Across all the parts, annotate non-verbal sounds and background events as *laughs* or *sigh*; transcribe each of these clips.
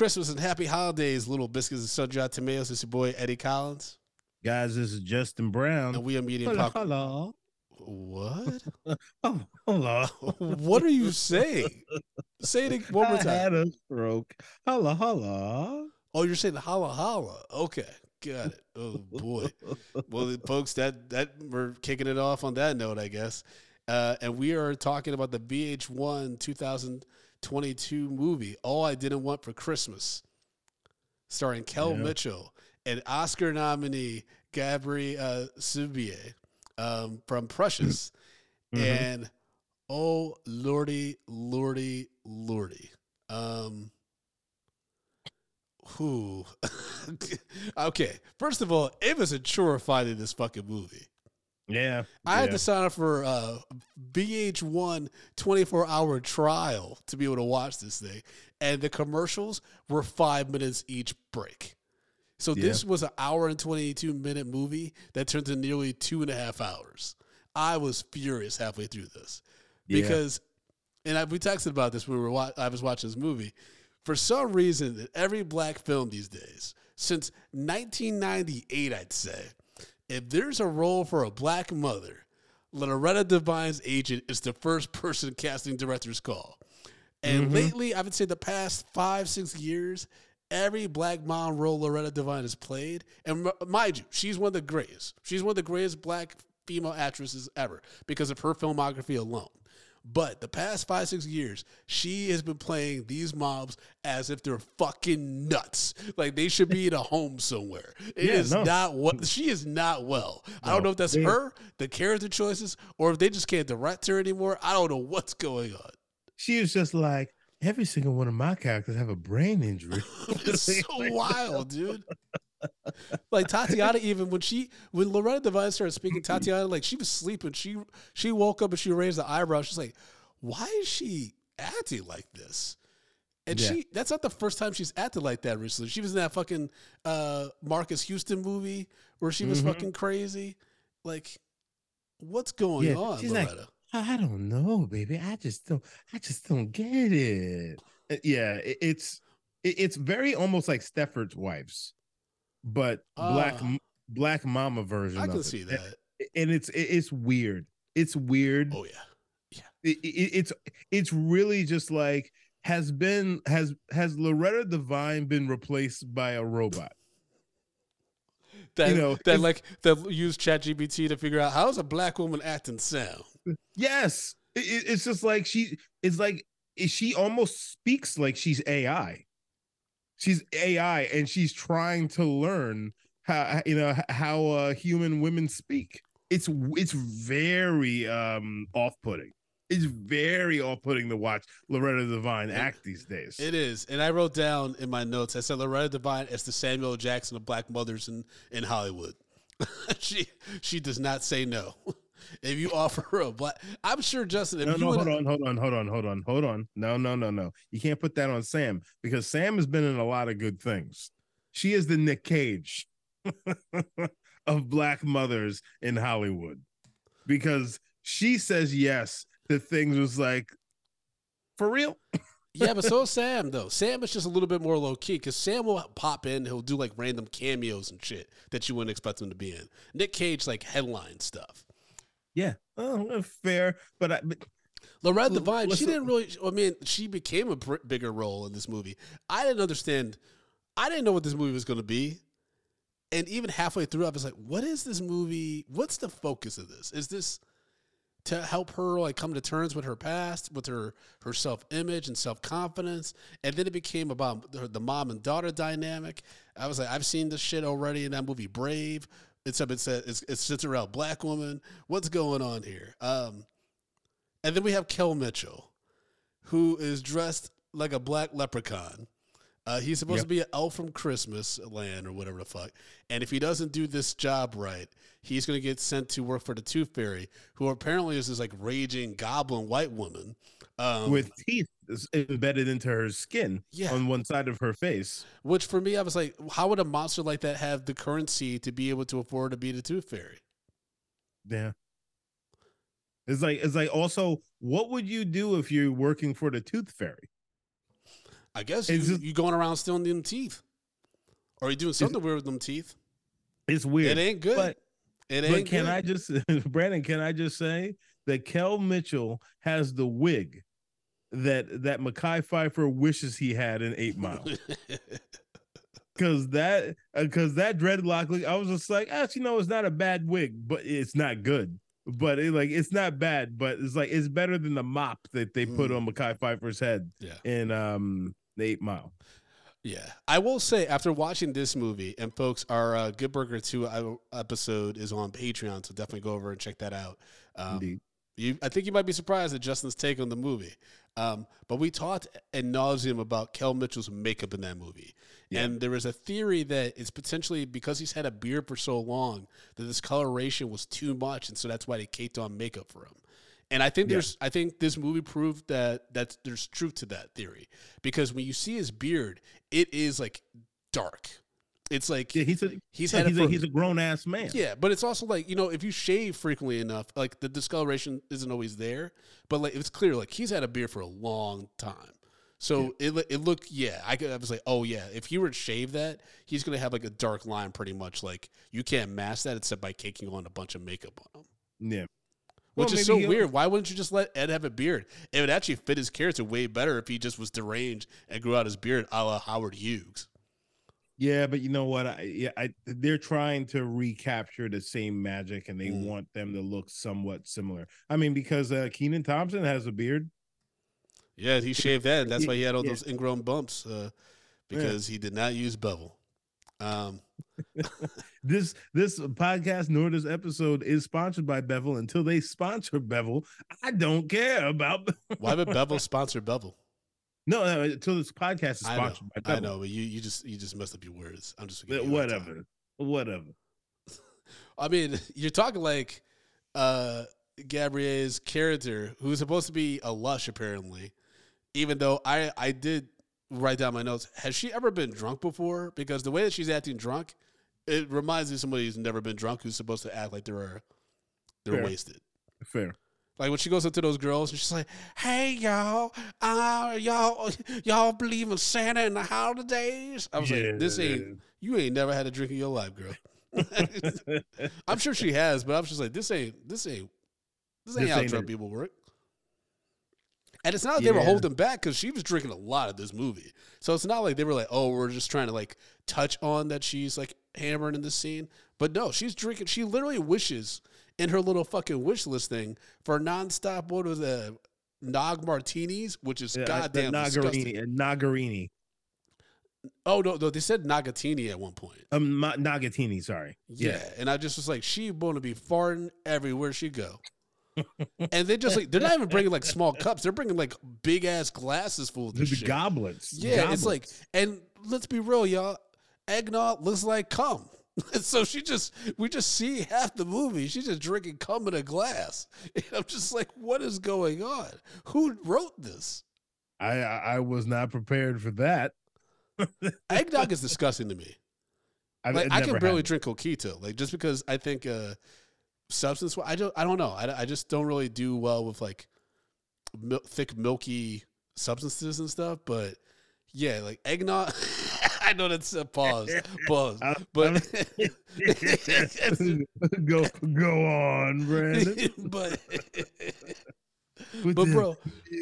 Christmas and Happy Holidays, Little Biscuits and Sun-Dried Tomatoes. It's your boy Eddie Collins, Guys, this is Justin Brown. and we are meeting hello, Pop. hello. What? *laughs* Oh, hello. *laughs* what are you saying? Say it one more time. I had a stroke. Hello, hello. Oh, you're saying holla holla. Okay, got it. Oh boy. well, folks, that that we're kicking it off on that note, I guess. Uh, and we are talking about the VH1 2022 movie, All I Didn't Want for Christmas, starring Kel Yeah. Mitchell and Oscar nominee Gabri uh, Sibier um, from Precious. *laughs* Mhm. And oh, lordy, lordy, lordy. Um, who? *laughs* okay, first of all, it was a chore finding this fucking movie. Yeah. I had to sign up for a VH1 24 hour trial to be able to watch this thing. And the commercials were five minutes each break. So Yeah. this was an hour and 22 minute movie that turned to nearly two and a half hours. I was furious halfway through this Yeah. because, and I, we texted about this when we were wa- I was watching this movie. For some reason, in every black film these days, since 1998, I'd say, if there's a role for a black mother, Loretta Devine's agent is the first person casting directors call. And Mhm. lately, I would say the past five, six years, every black mom role Loretta Devine has played, and m- mind you, she's one of the greatest. She's one of the greatest black female actresses ever because of her filmography alone. But the past five, six years, she has been playing these mobs as if they're fucking nuts. Like they should be in a home somewhere. It is Yeah, no. not what she is not well. I don't know if that's her, the character choices, or if they just can't direct her anymore. I don't know what's going on. She was just like, every single one of my characters have a brain injury. *laughs* It's *laughs* so wild, dude. Like Tatiana, even when she when Loretta Devine started speaking, Tatiana like she was sleeping. She she woke up and she raised the eyebrow. She's like, "Why is she acting like this?" And Yeah. she that's not the first time she's acted like that recently. She was in that fucking uh, Marcus Houston movie where she was Mhm. fucking crazy. Like, what's going Yeah, on, she's like, Loretta? I don't know, baby. I just don't. I just don't get it. Uh, Yeah, it- it's it- it's very almost like Stepford wives, but black Ah. black mama version. I of can it. see that. and it's it's weird. It's weird. Oh yeah. It- it- it's it's really just like has been has has Loretta Devine been replaced by a robot? That, you know, that like that use ChatGPT to figure out how's a black woman acting sound. Yes, It- it- it's just like she. It's like she almost speaks like she's AI. She's AI, and she's trying to learn how you know how uh, human women speak. It's it's very um off-putting. It's very off-putting to watch Loretta Devine act these days. It is, and I wrote down in my notes. I said Loretta Devine is the Samuel Jackson of black mothers in in Hollywood. *laughs* she she does not say no. *laughs* If you offer her a black, I'm sure Justin. If no, you no, hold on, hold on, hold on, hold on, hold on. No, no, no, no. You can't put that on Sam because Sam has been in a lot of good things. She is the Nick Cage *laughs* of black mothers in Hollywood because she says yes to things was like for real. yeah, but so *laughs* is Sam though. Sam is just a little bit more low key because Sam will pop in. He'll do like random cameos and shit that you wouldn't expect him to be in. Nick Cage like headline stuff. Yeah, oh, fair, but I, but Loretta L- Devine, she didn't really. I mean, she became a br- bigger role in this movie. I didn't understand. I didn't know what this movie was going to be, and even halfway through, I was like, "What is this movie? What's the focus of this? Is this to help her like come to terms with her past, with her her self image and self confidence?" And then it became about the, the mom and daughter dynamic. I was like, "I've seen this shit already in that movie, Brave." It's it's it's, it's sits around black woman. What's going on here? Um, and then we have Kel Mitchell, who is dressed like a black leprechaun. Uh, he's supposed Yep. to be an elf from Christmas land or whatever the fuck. And if he doesn't do this job right, he's going to get sent to work for the Tooth Fairy, who apparently is this like raging goblin white woman. Um, with teeth embedded into her skin Yeah. on one side of her face. which for me, I was like, how would a monster like that have the currency to be able to afford to be the Tooth Fairy? Yeah. It's like it's like also what would you do if you're working for the tooth fairy? I guess you, just- you going around stealing them teeth, or you doing something weird with them teeth. It's weird. It ain't good. But it but ain't can good. I just *laughs* Brandon, can I just say that Kel Mitchell has the wig that that Mekhi Phifer wishes he had in Eight Mile. *laughs* Cause that because that dreadlock look, I was just like, actually, no, it's not a bad wig, but it's not good. But it, like it's not bad, but it's like it's better than the mop that they put Mm. on Mekhi Phifer's head yeah. in um the Eight Mile. Yeah, I will say after watching this movie, and folks, our uh, Good Burger Two uh, episode is on Patreon, so definitely go over and check that out. Um, Indeed. you, I think you might be surprised at Justin's take on the movie. Um, but we talked ad nauseum about Kel Mitchell's makeup in that movie, Yeah. and there was a theory that it's potentially because he's had a beard for so long that this coloration was too much, and so that's why they caked on makeup for him. And I think Yeah. there's, I think this movie proved that that there's truth to that theory because when you see his beard, it is like dark. It's like Yeah, he's a he's he's, had he's, a, he's a grown ass man. yeah, but it's also like you know if you shave frequently enough, like the discoloration isn't always there. But like it's clear, like he's had a beard for a long time. So it it looked yeah. I, could, I was like, oh yeah, if he were to shave that, he's gonna have like a dark line, pretty much. Like you can't mask that except by caking on a bunch of makeup on him, Yeah. Which Well, is so weird. Why wouldn't you just let Ed have a beard? It would actually fit his character way better if he just was deranged and grew out his beard, a la Howard Hughes. Yeah, but you know what? I yeah, I they're trying to recapture the same magic and they Mm. want them to look somewhat similar. I mean, because uh Kenan Thompson has a beard. Yeah, he shaved that. That's why he had all Yeah. those ingrown bumps uh, because he did not use Bevel. Um, *laughs* This this podcast nor this episode is sponsored by Bevel. Until they sponsor Bevel, I don't care about. why would Bevel sponsor Bevel? no, no, until this podcast is I know, sponsored by Bevel. I know, but you, you just you just messed up your words. I'm just giving you a hard time. Whatever, whatever. *laughs* I mean, you're talking like uh Gabourey's character, who's supposed to be a lush, apparently. Even though I I did write down my notes. Has she ever been drunk before? Because the way that she's acting drunk, it reminds me of somebody who's never been drunk who's supposed to act like they're they're Fair. wasted. Fair. Like when she goes up to those girls and she's like, "Hey y'all, uh, y'all, y'all believe in Santa and the holidays?" I was like, "This ain't you ain't never had a drink in your life, girl." *laughs* I'm sure she has, but I was just like, "This ain't this ain't this ain't This how ain't drunk it. people work." And it's not like they were holding back because she was drinking a lot of this movie, so it's not like they were like, "Oh, we're just trying to like touch on that she's like hammering in the scene." But no, she's drinking. She literally wishes in her little fucking wish list thing for nonstop. What was the Nog martinis, which is Yeah, goddamn. Nagarini, uh, Nagarini, Oh no, no, they said Nagatini at one point. um, Nagatini. Sorry. Yeah. and I just was like, she going to be farting everywhere she go. And they just like they're not even bringing like small cups; they're bringing like big ass glasses full of this the shit. goblets. yeah, it's like, and let's be real, y'all. Eggnog looks like cum. *laughs* so she just, we just see half the movie. She's just drinking cum in a glass. *laughs* And I'm just like, what is going on? Who wrote this? I, I I was not prepared for that. *laughs* Eggnog is disgusting to me. I've, like I can barely it. drink coquito, like just because I think uh, substance. I don't. I don't know. I, I just don't really do well with like mil- thick, milky substances and stuff. But yeah, like eggnog. *laughs* I know that's a pause, pause, *laughs* but *laughs* go go on, Brandon. but Put but bro,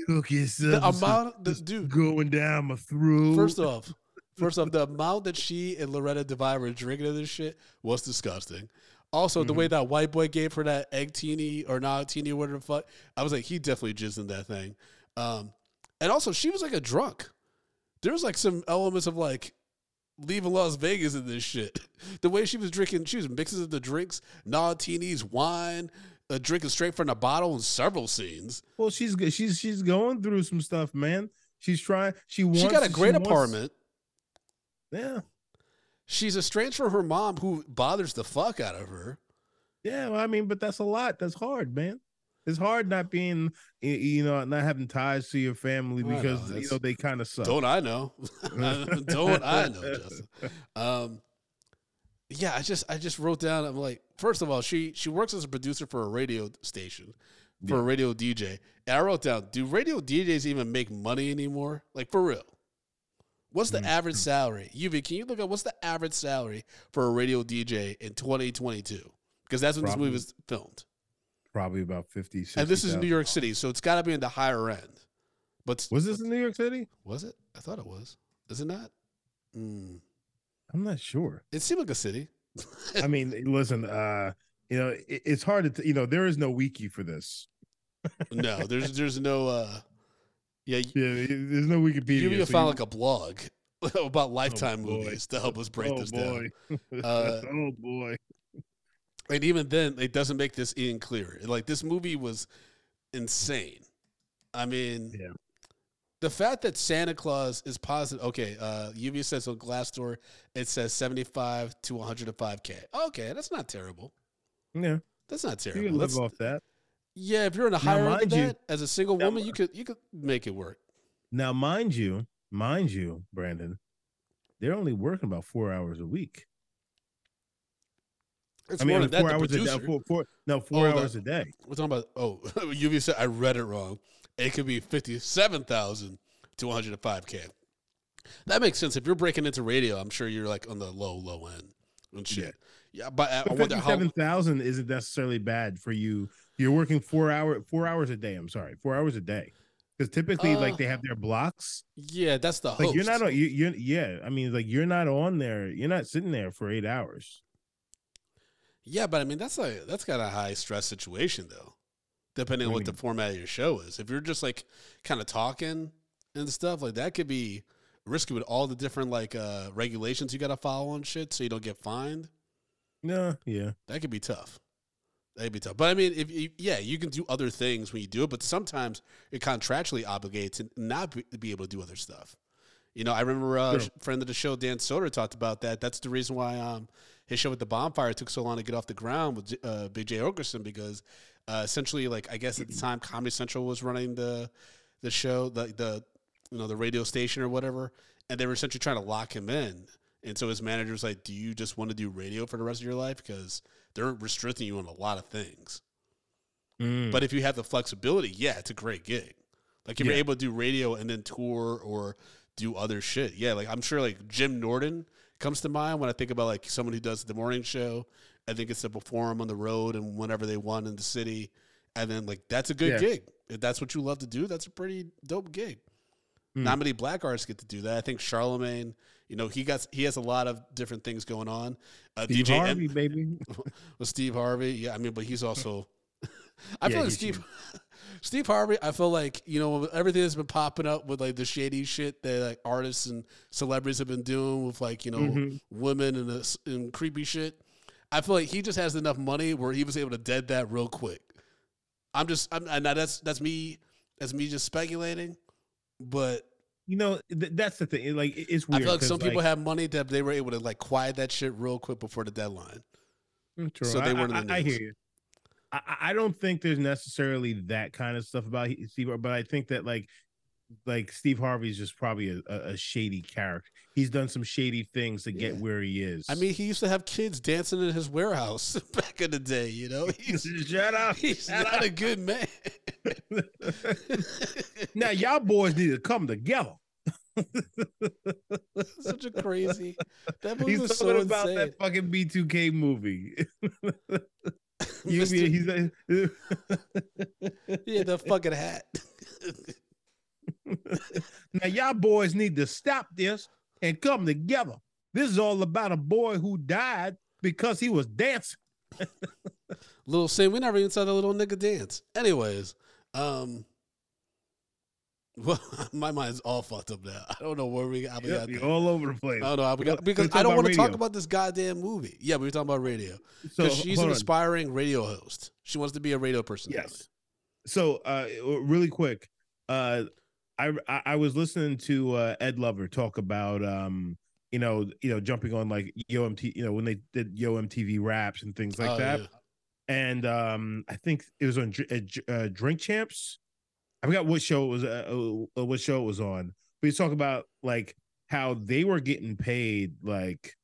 the amount, the, dude. going down my throat. First off, first off, the amount that she and Loretta Devine were drinking of this shit was disgusting. Also, the way Mm-hmm. that white boy gave her that egg teeny or not teeny or whatever the fuck, I was like, he definitely jizzed in that thing. Um, and also, she was like a drunk. There was like some elements of like leaving Las Vegas in this shit. *laughs* The way she was drinking, she was mixing up the drinks, nah teenies, wine, uh, drinking straight from the bottle in several scenes. Well, she's. She's she's going through some stuff, man. She's trying. She wants. she got a great wants- apartment. yeah, She's estranged from her mom, who bothers the fuck out of her. yeah. well, I mean, but that's a lot. That's hard, man. It's hard not being, you know, not having ties to your family I know, because you know they kind of suck. Don't I know? *laughs* Don't I know, *laughs* Justin? Um, yeah, I just I just wrote down. I'm like, first of all, she she works as a producer for a radio station, for a radio DJ. And I wrote down, do radio DJs even make money anymore? Like for real? What's the Mm. average salary? UV, can you look up what's the average salary for a radio DJ in 2022? Because that's when this movie Probably- was filmed. Probably about 50, and this is New York City, so it's got to be in the higher end. But Was this in New York City? was it? I thought it was. Is it not? Mm. I'm not sure. It seemed like a city. I mean, *laughs* listen, uh, you know, it, it's hard to, t- you know, there is no wiki for this. No, there's there's no. uh Yeah, Yeah, there's no Wikipedia. you need to so find like a blog *laughs* about Lifetime boy. movies to help us break oh this down. boy. *laughs* Uh, oh boy. And even then, it doesn't make this even clearer. Like this movie was insane. I mean, Yeah. the fact that Santa Claus is positive. Okay, uh, UV says on Glassdoor it says seventy five to one hundred and five k. Okay, that's not terrible. Yeah, That's not terrible. you can live That's- off that. Yeah, if you're in a Now, higher end of you- that, as a single woman, you uh, could you could make it work. Now, mind you, mind you, Brandon, they're only working about four hours a week. It's I mean, more only than that. four the hours a day. producer- Four, four, no, oh, four Oh, the- hours a day. We're talking about oh *laughs* you said I read it wrong. It could be fifty seven thousand to one hundred and five K. That makes sense. If you're breaking into radio, I'm sure you're like on the low, low end and shit. Yeah, but uh, I, I But wonder how fifty-seven thousand isn't necessarily bad for you. You're working four hour, four hours a day. I'm sorry, four hours a day, because typically, Uh, like they have their blocks. Yeah, that's the Like host. you're not on. You, you're yeah. I mean, like you're not on there. You're not sitting there for eight hours. Yeah, but I mean that's like that's got a high stress situation though. Depending on What what do the format of your show is. If you're just like kind of talking and stuff, like that could be risky with all the different like uh regulations you gotta follow and shit so you don't get fined. No, yeah. That could be tough. That'd be tough. But I mean, if you, yeah, you can do other things when you do it, but sometimes you're contractually obligated to not be, be able to do other stuff. You know, I remember a uh, Sure. friend of the show, Dan Soder, talked about that. That's the reason why um, his show with the bonfire took so long to get off the ground with uh, Big Jay Oakerson because uh, essentially, like I guess at the time, Comedy Central was running the the show, the the you know the radio station or whatever, and they were essentially trying to lock him in. And so his manager was like, "Do you just want to do radio for the rest of your life? Because they're restricting you on a lot of things. Mm. But if you have the flexibility, yeah, it's a great gig. Like if you're able to do radio and then tour or do other shit, yeah. Like I'm sure like Jim Norton comes to mind when I think about like someone who does the morning show. I think it's to perform on the road and whenever they want in the city, and then like that's a good Yeah. gig. If that's what you love to do, that's a pretty dope gig. Mm. Not many black artists get to do that. I think Charlemagne, you know, he got he has a lot of different things going on. Uh, Steve DJ Harvey, M- *laughs* baby. with Steve Harvey. Yeah, I mean, but he's also. *laughs* I Yeah, feel like Steve, *laughs* Steve Harvey. I feel like you know everything that's been popping up with like the shady shit that like artists and celebrities have been doing with like you know Mhm. women and, this, and creepy shit. I feel like he just has enough money where he was able to dead that real quick. I'm just, I'm, and now that's that's me, that's me just speculating, but You know, th- that's the thing. Like, it- it's I weird. feel like some people have money that they were able to like quiet that shit real quick before the deadline. Mm, True. so they weren't I, in the I news. hear you. I, I- I don't think there's necessarily that kind of stuff about Steve, but I think that like, like Steve Harvey's just probably a, a, a shady character. He's done some shady things to get Yeah. where he is. I mean, he used to have kids dancing in his warehouse *laughs* back in the day. You know, *laughs* he's shut up. he's shut not up. a good man. *laughs* now y'all boys need to come together. *laughs* Such a crazy. That movie He's was talking so about insane. that fucking B2K movie. *laughs* you mean he's like, yeah, the fucking hat. now y'all boys need to stop this and come together. This is all about a boy who died because he was dancing. little Sam, we never even saw the little nigga dance. Anyways, um, *laughs* Well, my mind's all fucked up now. I don't know where we. How Yep, you're all over the place. I don't know Well, got because I don't want to talk about this goddamn movie. Yeah, we were talking about radio So she's an on. aspiring radio host. She wants to be a radio personality. Yes. So, uh, really quick, uh, I, I I was listening to uh, Ed Lover talk about um, you know, you know, jumping on like Yo MTV, you know, when they did Yo MTV raps and things like Oh, that. yeah. And um, I think it was on uh, uh, Drink Champs. I forgot what show it was, uh, uh, what show it was on. But he's talking about like how they were getting paid, like,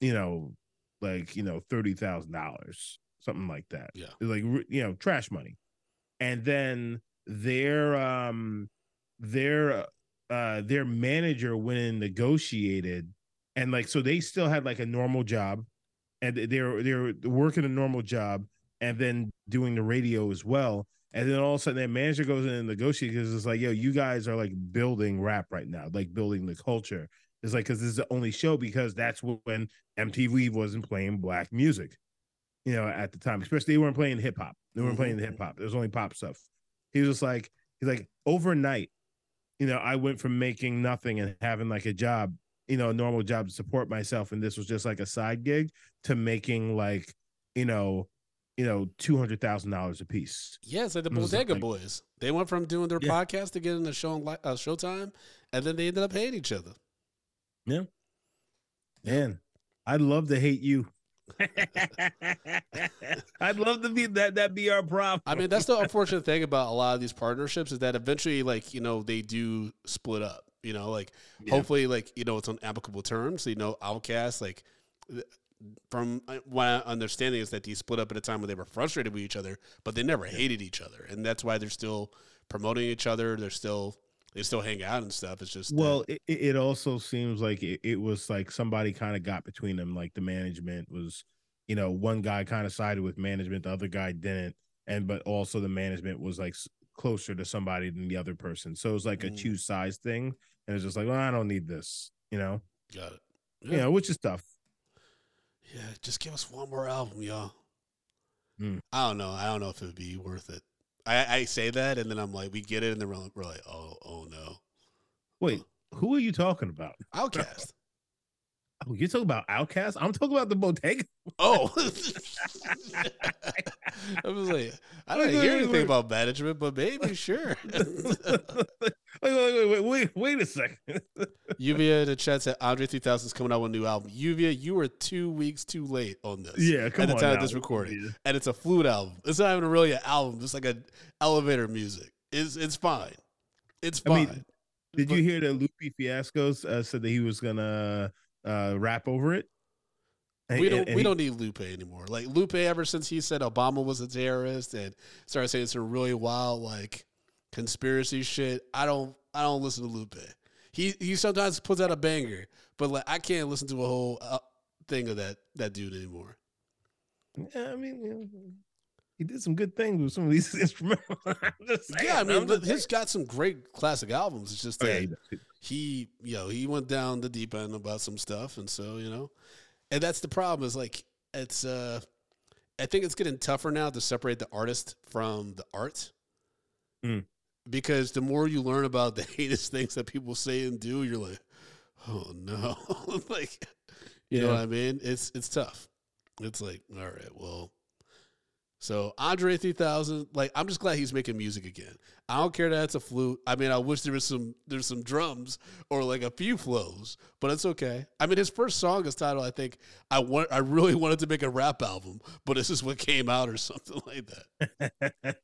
you know, like you know, thirty thousand dollars, something like that Yeah. like you know trash money and then their um their uh their manager went and negotiated and like so they still had like a normal job and they're they're working a normal job and then doing the radio as well and then all of a sudden their manager goes in and negotiates because it's like yo you guys are like building rap right now like building the culture it's like because this is the only show because that's when mtv wasn't playing black music you know, at the time, especially they weren't playing hip hop. They weren't playing the mm-hmm. hip hop. There was only pop stuff. He was just like, he's like, overnight, you know, I went from making nothing and having like a job, you know, a normal job to support myself, and this was just like a side gig to making like, you know, you know, two hundred thousand dollars a piece. Yeah, it's like the Bodega like- Boys. They went from doing their Yeah. podcast to getting a show on uh, Showtime, and then they ended up hating each other. Yeah, man, I'd love to hate you. *laughs* I'd love to be that. That be our problem. I mean, that's the unfortunate thing about a lot of these partnerships is that eventually, like you know, they do split up. You know, like Yeah. hopefully, like you know, it's on amicable terms. So, You know, OutKast, like from uh, what I'm understanding is that they split up at a time when they were frustrated with each other, but they never hated each other, and that's why they're still promoting each other. They're still they still hang out and stuff. It's just Well, it, it it also seems like it, it was like somebody kind of got between them. Like the management was, you know, one guy kind of sided with management, the other guy didn't, and but also the management was like closer to somebody than the other person. So it was like a Mm. choose size thing, and it's just like, well, I don't need this, you know, got it. you know, which is tough. Yeah, just give us one more album, y'all. Hmm. I don't know. I don't know if it would be worth it. I, I say that, and then I'm like, we get it, and then we're like, we're like oh, oh no. Wait, who are you talking about? OutKast. Oh, you're talking about OutKast? I'm talking about the Bodega. oh. *laughs* I was like, I didn't hear anything about management, but maybe *laughs* sure. wait, wait, wait, wait, wait, wait a second. Lluvia in the chat said Andre 3000 is coming out with a new album. Lluvia, you were two weeks too late on this. yeah, come at the on. time of this recording. and it's a flute album. It's not even really an album. It's like an elevator music. It's it's fine. It's I fine. mean, Did you hear that Lupe Fiasco's uh, said that he was gonna uh, rap over it? And- we don't and- and we he- don't need Lupe anymore. Like Lupe, ever since he said Obama was a terrorist and started saying some really wild like conspiracy shit, I don't I don't listen to Lupe. He he sometimes puts out a banger, but like I can't listen to a whole uh, thing of that that dude anymore. Yeah, I mean, you know, he did some good things with some of these *laughs* instrumentals. *laughs* I'm just saying, yeah, I mean, he's got some great classic albums. It's just that. Oh, yeah, he you know he went down the deep end about some stuff. And so you know and that's the problem is like it's uh i think it's getting tougher now to separate the artist from the art. Mm. because the more you learn about the *laughs* heinous things that people say and do you're like oh no. *laughs* Like you know what i mean? It's it's tough. It's like all right well so Andre 3000, like I'm just glad he's making music again. I don't care that it's a flute. I mean, I wish there was some there's some drums or like a few flows, but it's okay. I mean, his first song is titled I think I want I really *laughs* wanted to make a rap album, but this is what came out or *laughs* something like that.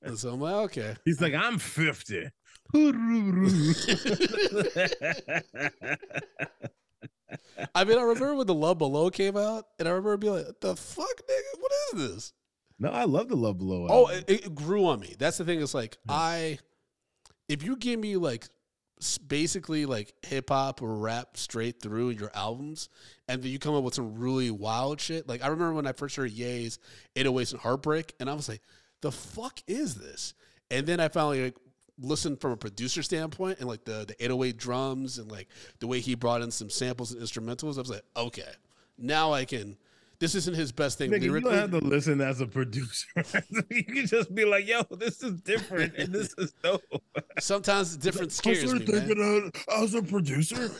And so I'm like, okay. He's like, I'm 50. *laughs* I mean, I remember when the Love Below came out, and I remember being like, "The fuck, nigga, what is this?" no, I love the Love Below. Oh, it, it grew on me. That's the thing. It's like I, if you give me like basically like hip hop or rap straight through your albums, and then you come up with some really wild shit. Like I remember when I first heard Ye's "808s and Heartbreak," and I was like, "The fuck is this?" And then I finally like listened from a producer standpoint and like the the 808 drums and like the way he brought in some samples and instrumentals. I was like, okay, now I can. this isn't his best thing Nigga, you lyrically. don't have to listen as a producer. *laughs* you can just be like, "Yo, this is different and this is dope." Sometimes the difference scares me, man. thinking of, as a producer.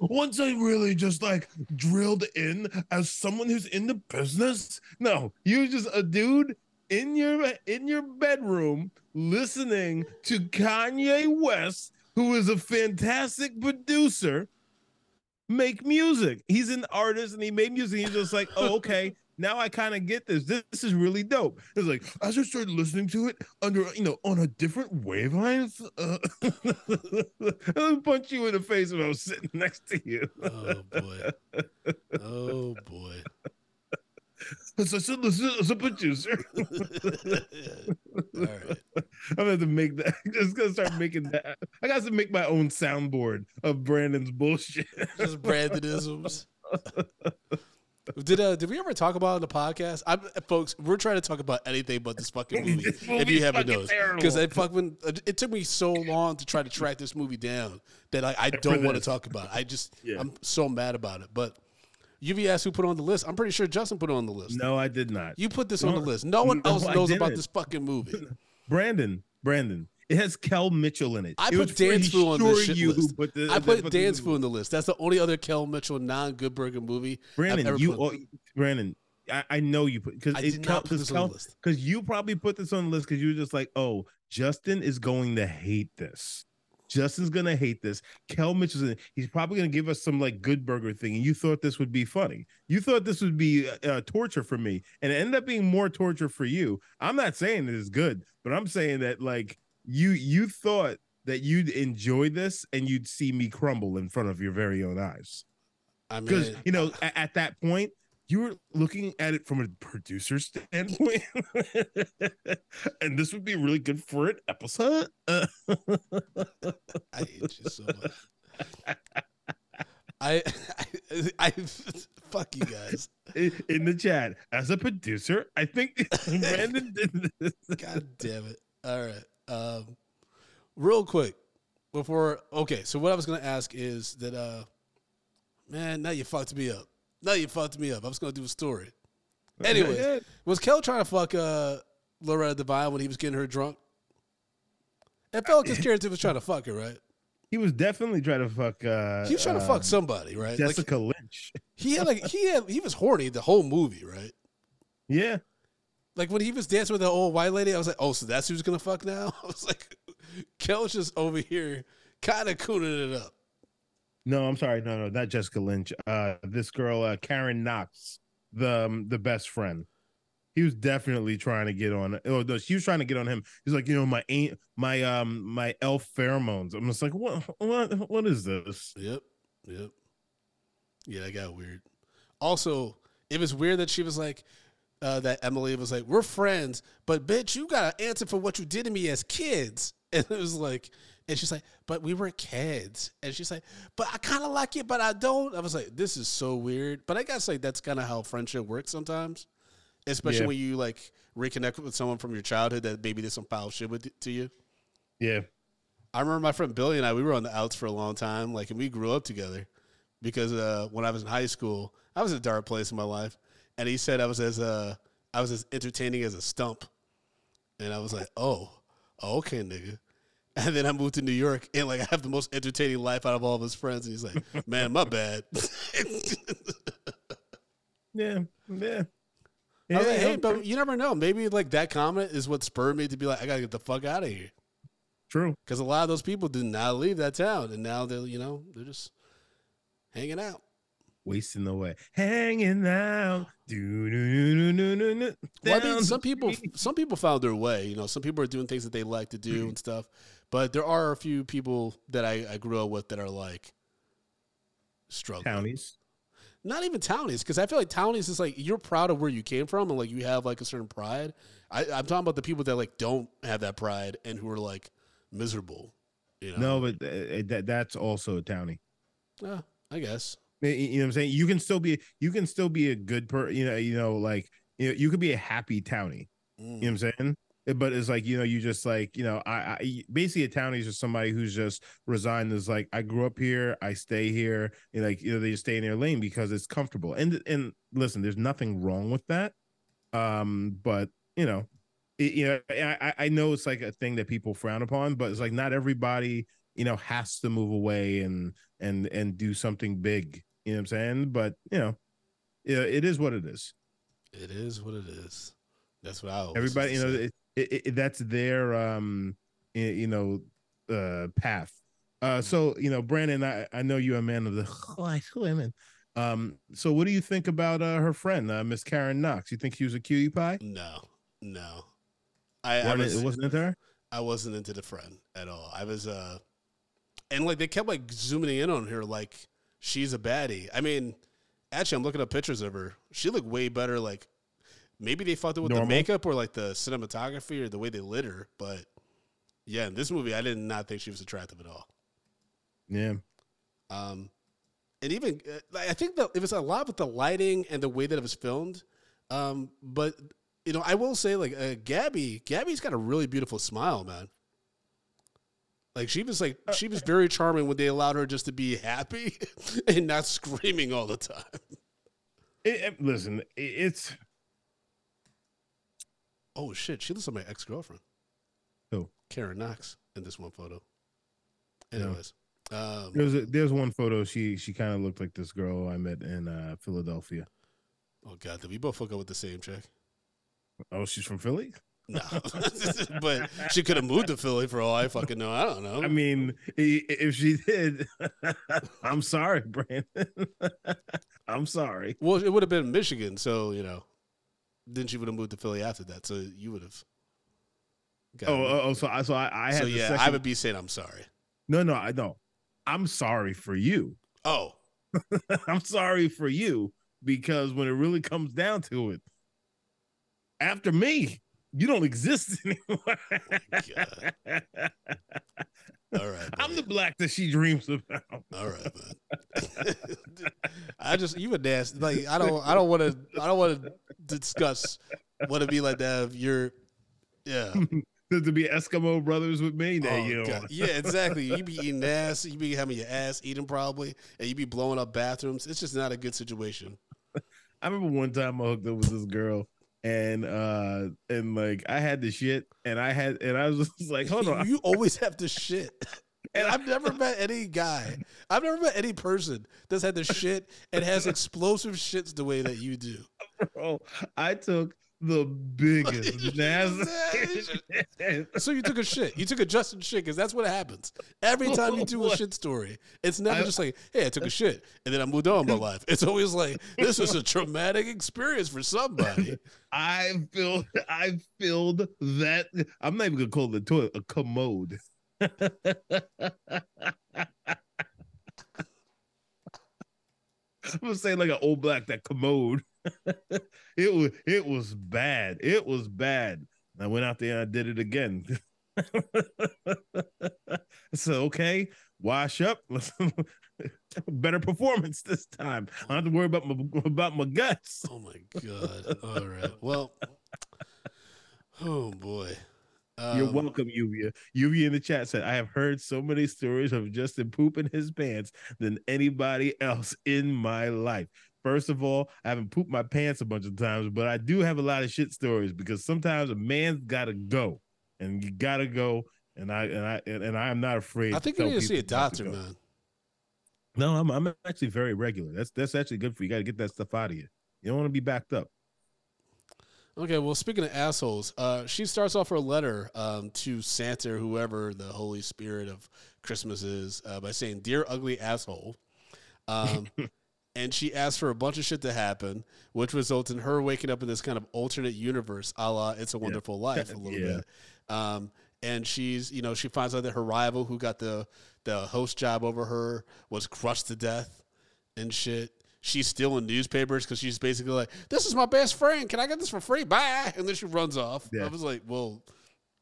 *laughs* Once I really just like drilled in as someone who's in the business. No, you're just a dude in your in your bedroom listening to Kanye West, who is a fantastic producer, make music. He's an artist and he made music. He's just like, oh, okay. *laughs* Now I kind of get this. this. This is really dope. It's like I just started listening to it under, you know, on a different wavelength. Uh, *laughs* I would punch you in the face when I was sitting next to you. Oh boy. Oh boy. As I said, listen as a producer. *laughs* All right. I'm gonna have to make that. *laughs* Just gonna start making that. I got to make my own soundboard of Brandon's bullshit. *laughs* Just Brandonisms. Did uh did we ever talk about it on the podcast? I'm folks, we're trying to talk about anything but this fucking movie. This if you haven't noticed, because it fucking it took me so long to try to track this movie down that I, I don't want to talk about. it. I just Yeah. I'm so mad about it. But UV asked who put on the list. I'm pretty sure Justin put it on the list. No, I did not. You put this on the list. No one *laughs* no, else knows about this fucking movie. *laughs* Brandon, Brandon. It has Kel Mitchell in it. I It put Dance Fu on this shit you list. Put the, I put Dance Fu on the list. That's the only other Kel Mitchell non Good Burger movie. Brandon, ever you, oh, Brandon. I, I know you put because I not put this on the list. because you probably put this on the list because you were just like, oh, Justin is going to hate this. Justin's gonna hate this. Kel Mitchell's. He's probably gonna give us some like good burger thing, and you thought this would be funny. You thought this would be uh, uh, torture for me, and it ended up being more torture for you. I'm not saying it is good, but I'm saying that like you you thought that you'd enjoy this and you'd see me crumble in front of your very own eyes I because mean, you know at, at that point you were looking at it from a producer standpoint *laughs* and this would be really good for an episode *laughs* I hate you so much. I, I, I, *laughs* fuck you guys. in the chat as a producer i think brandon did this God damn it. All right. Um, real quick before, okay. So what I was going to ask is that, uh, man, now you fucked me up. Now you fucked me up. I was going to do a story. Anyways, was Kel trying to fuck, uh, Loretta Devine when he was getting her drunk? It felt like his character was trying to fuck her, right? he was definitely trying to fuck uh He was trying to uh, fuck somebody, right? Like, jessica lynch he had like he had he was horny the whole movie, right? yeah Like when he was dancing with the old white lady, I was like, oh, so that's who's gonna fuck now? *laughs* I was like, Kel's just over here kind of cooning it up. No i'm sorry no no not jessica lynch uh this girl uh karen knox the um, the best friend he was definitely trying to get on oh no she was trying to get on him he's like you know my ain't my um my elf pheromones i'm just like what what what is this Yep, yep. Yeah, that got weird. Also, it was weird that she was like, uh, that Emily was like, we're friends, but bitch, you gotta answer for what you did to me as kids. *laughs* And it was like, and she's like, but we were kids. And she's like, but I kind of like you, but I don't. I was like, this is so weird. But I guess like that's kind of how friendship works sometimes, especially Yeah. when you like reconnect with someone from your childhood that maybe did some foul shit with to you. yeah I remember my friend Billy and I, we were on the outs for a long time, like, and we grew up together because uh, when I was in high school, I was in a dark place in my life, and he said I was as uh, I was as entertaining as a stump, and I was like, oh, okay, nigga. *laughs* And then I moved to New York, and like I have the most entertaining life out of all of his friends, and he's like, *laughs* man, my bad. *laughs* yeah yeah I was like, hey, but you never know. Maybe like that comment is what spurred me to be like, I gotta get the fuck out of here. true Because a lot of those people did not leave that town, and now they're you know they're just hanging out. Wasting away hanging out do, do, do, do, do, do, Well, I mean, some people some people found their way. You know, some people are doing things that they like to do and stuff. But there are a few people that I, I grew up with that are like struggling. townies Not even townies, because I feel like townies is like you're proud of where you came from and like you have like a certain pride. I, I'm talking about the people that like don't have that pride and who are like miserable. You know, no but uh, that that's also a townie Yeah, I guess. You know what I'm saying? You can still be you can still be a good per you know, you know, like you know, you could be a happy townie. Mm. You know what I'm saying? but it's like you know you just like you know I, I basically a townie is just somebody who's just resigned is like I grew up here I stay here and like you know they just stay in their lane because it's comfortable and and listen there's nothing wrong with that um but you know it, you know I I know it's like a thing that people frown upon but it's like not everybody you know has to move away and and and do something big you know what I'm saying? But you know yeah it is what it is. It is what it is. That's what I always everybody you know it, it, it, that's their um you know uh path. Uh so you know brandon i i know you're a man of the *laughs* white women. Um so what do you think about uh her friend uh miss karen knox? You think she was a cutie pie? No, no. I, I Wasn't was it wasn't into her? I wasn't into the friend at all. I was uh and like they kept like zooming in on her like she's a baddie. I mean, actually I'm looking up pictures of her. She looked way better like maybe they fucked it with Normal? the makeup or like the cinematography or the way they lit her, but yeah, in this movie I did not think she was attractive at all. yeah Um, and even uh, like, I think that it was a lot with the lighting and the way that it was filmed. Um, but you know, I will say like uh, Gabby, Gabby's got a really beautiful smile, man. Like she was like she was very charming when they allowed her just to be happy *laughs* and not screaming all the time. It- it- listen it- it's Oh shit, she looks like my ex girlfriend. Who? Karen Knox in this one photo. Yeah. Anyways, um, there's a, there's one photo she she kind of looked like this girl i met in uh philadelphia oh god, did we both hook up with the same chick? oh she's from philly No, *laughs* but she could have moved to Philly for all I fucking know. I don't know. I mean, if she did, *laughs* I'm sorry, Brandon. *laughs* I'm sorry. well, it would have been Michigan, so you know. Then she would have moved to Philly after that, so you would have. Oh, oh, oh, so I, so I, I had so yeah, I would be saying I'm sorry. no, no, I know. I'm sorry for you. Oh, I'm sorry for you because when it really comes down to it, after me, you don't exist *laughs* anymore. all right. I'm the black that she dreams about. All right, man. *laughs* I just you a nasty. Like I don't. I don't want to. I don't want to discuss what it be like to have your. Yeah. *laughs* to, be Eskimo brothers with me. Now Oh, you. Yeah, exactly. You be eating ass. You be having your ass eaten probably, and you be blowing up bathrooms. It's just not a good situation. I remember one time I hooked up with this girl and uh and like I had the shit and I had and I was *laughs* just like, hold on. *laughs* You always have to shit. *laughs* And I've never met any guy. I've never met any person that's had the shit and has explosive shits the way that you do. Bro, I took the biggest *laughs* nastiest *laughs* So you took a shit. You took a Justin shit because that's what happens every time you do a *laughs* shit story. It's never I- just like, "Hey, I took a shit," and then I moved on with my life. It's always like, "This was a traumatic experience for somebody." I filled I filled that I'm not even gonna call it a toilet, a commode. I'm gonna say like an old black that commode. It was it was bad. It was bad. I went out there and I did it again. *laughs* so okay, wash up. *laughs* Better performance this time. I don't have to worry about my about my guts. Oh my god! All right. Well, oh boy. You're Um, welcome, Lluvia. Lluvia in the chat said, I have heard so many stories of Justin pooping his pants than anybody else in my life. First of all, I haven't pooped my pants a bunch of times, but I do have a lot of shit stories because sometimes a man's gotta go. And you gotta go. And I and I and, I am not afraid. I think you need to see a people not to doctor, man. No, I'm I'm actually very regular. That's that's actually good for you. You gotta get that stuff out of you. You don't want to be backed up. Okay, well, speaking of assholes, uh, she starts off her letter um, to Santa, or whoever the Holy Spirit of Christmas is, uh, by saying, "Dear ugly asshole," um, *laughs* and she asks for a bunch of shit to happen, which results in her waking up in this kind of alternate universe, a la "It's a Wonderful Life," a *laughs* little Yeah. bit. Um, and she's, you know, she finds out that her rival, who got the the host job over her, was crushed to death and shit. She's stealing newspapers because she's basically like, "This is my best friend. Can I get this for free?" Bye. And then she runs off. Yeah. I was like, "Well,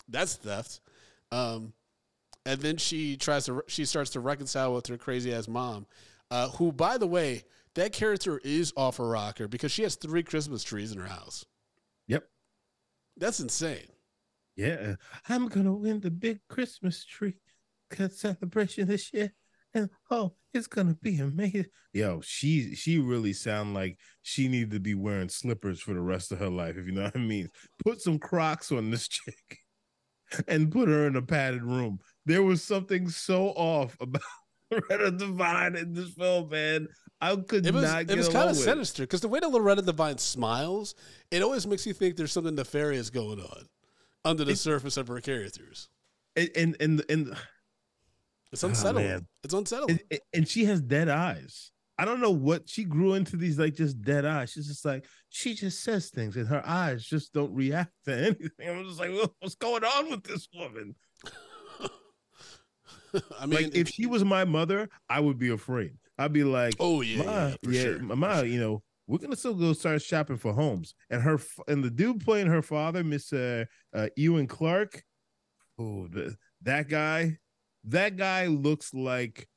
that's theft." Um, and then she tries to she starts to reconcile with her crazy ass mom, uh, who, by the way, that character is off her rocker because she has three Christmas trees in her house. Yep. That's insane. Yeah, I'm gonna win the big Christmas tree celebration this year, and oh, it's gonna be amazing. Yo, she she really sound like she needed to be wearing slippers for the rest of her life, if you know what I mean. Put some Crocs on this chick, *laughs* and put her in a padded room. There was something so off about *laughs* Loretta Devine in this film, man. I could It was not it get was along kind of sinister because the way that Loretta Devine smiles, it always makes you think there's something nefarious going on under the It- surface of her characters. And and and, and It's Oh, unsettling. Ah, man. it's unsettling. and, and she has dead eyes. I don't know what she grew into these like just dead eyes. She's just like she just says things and her eyes just don't react to *laughs* anything. I'm just like, what's going on with this woman? *laughs* I mean, like if she was my mother, I would be afraid. I'd be like, oh yeah, Ma, yeah, yeah, sure. Ma, you know, we're gonna still go start shopping for homes. And her and the dude playing her father, Mr. Uh, Ewan Clark. Oh, the, that guy, that guy looks like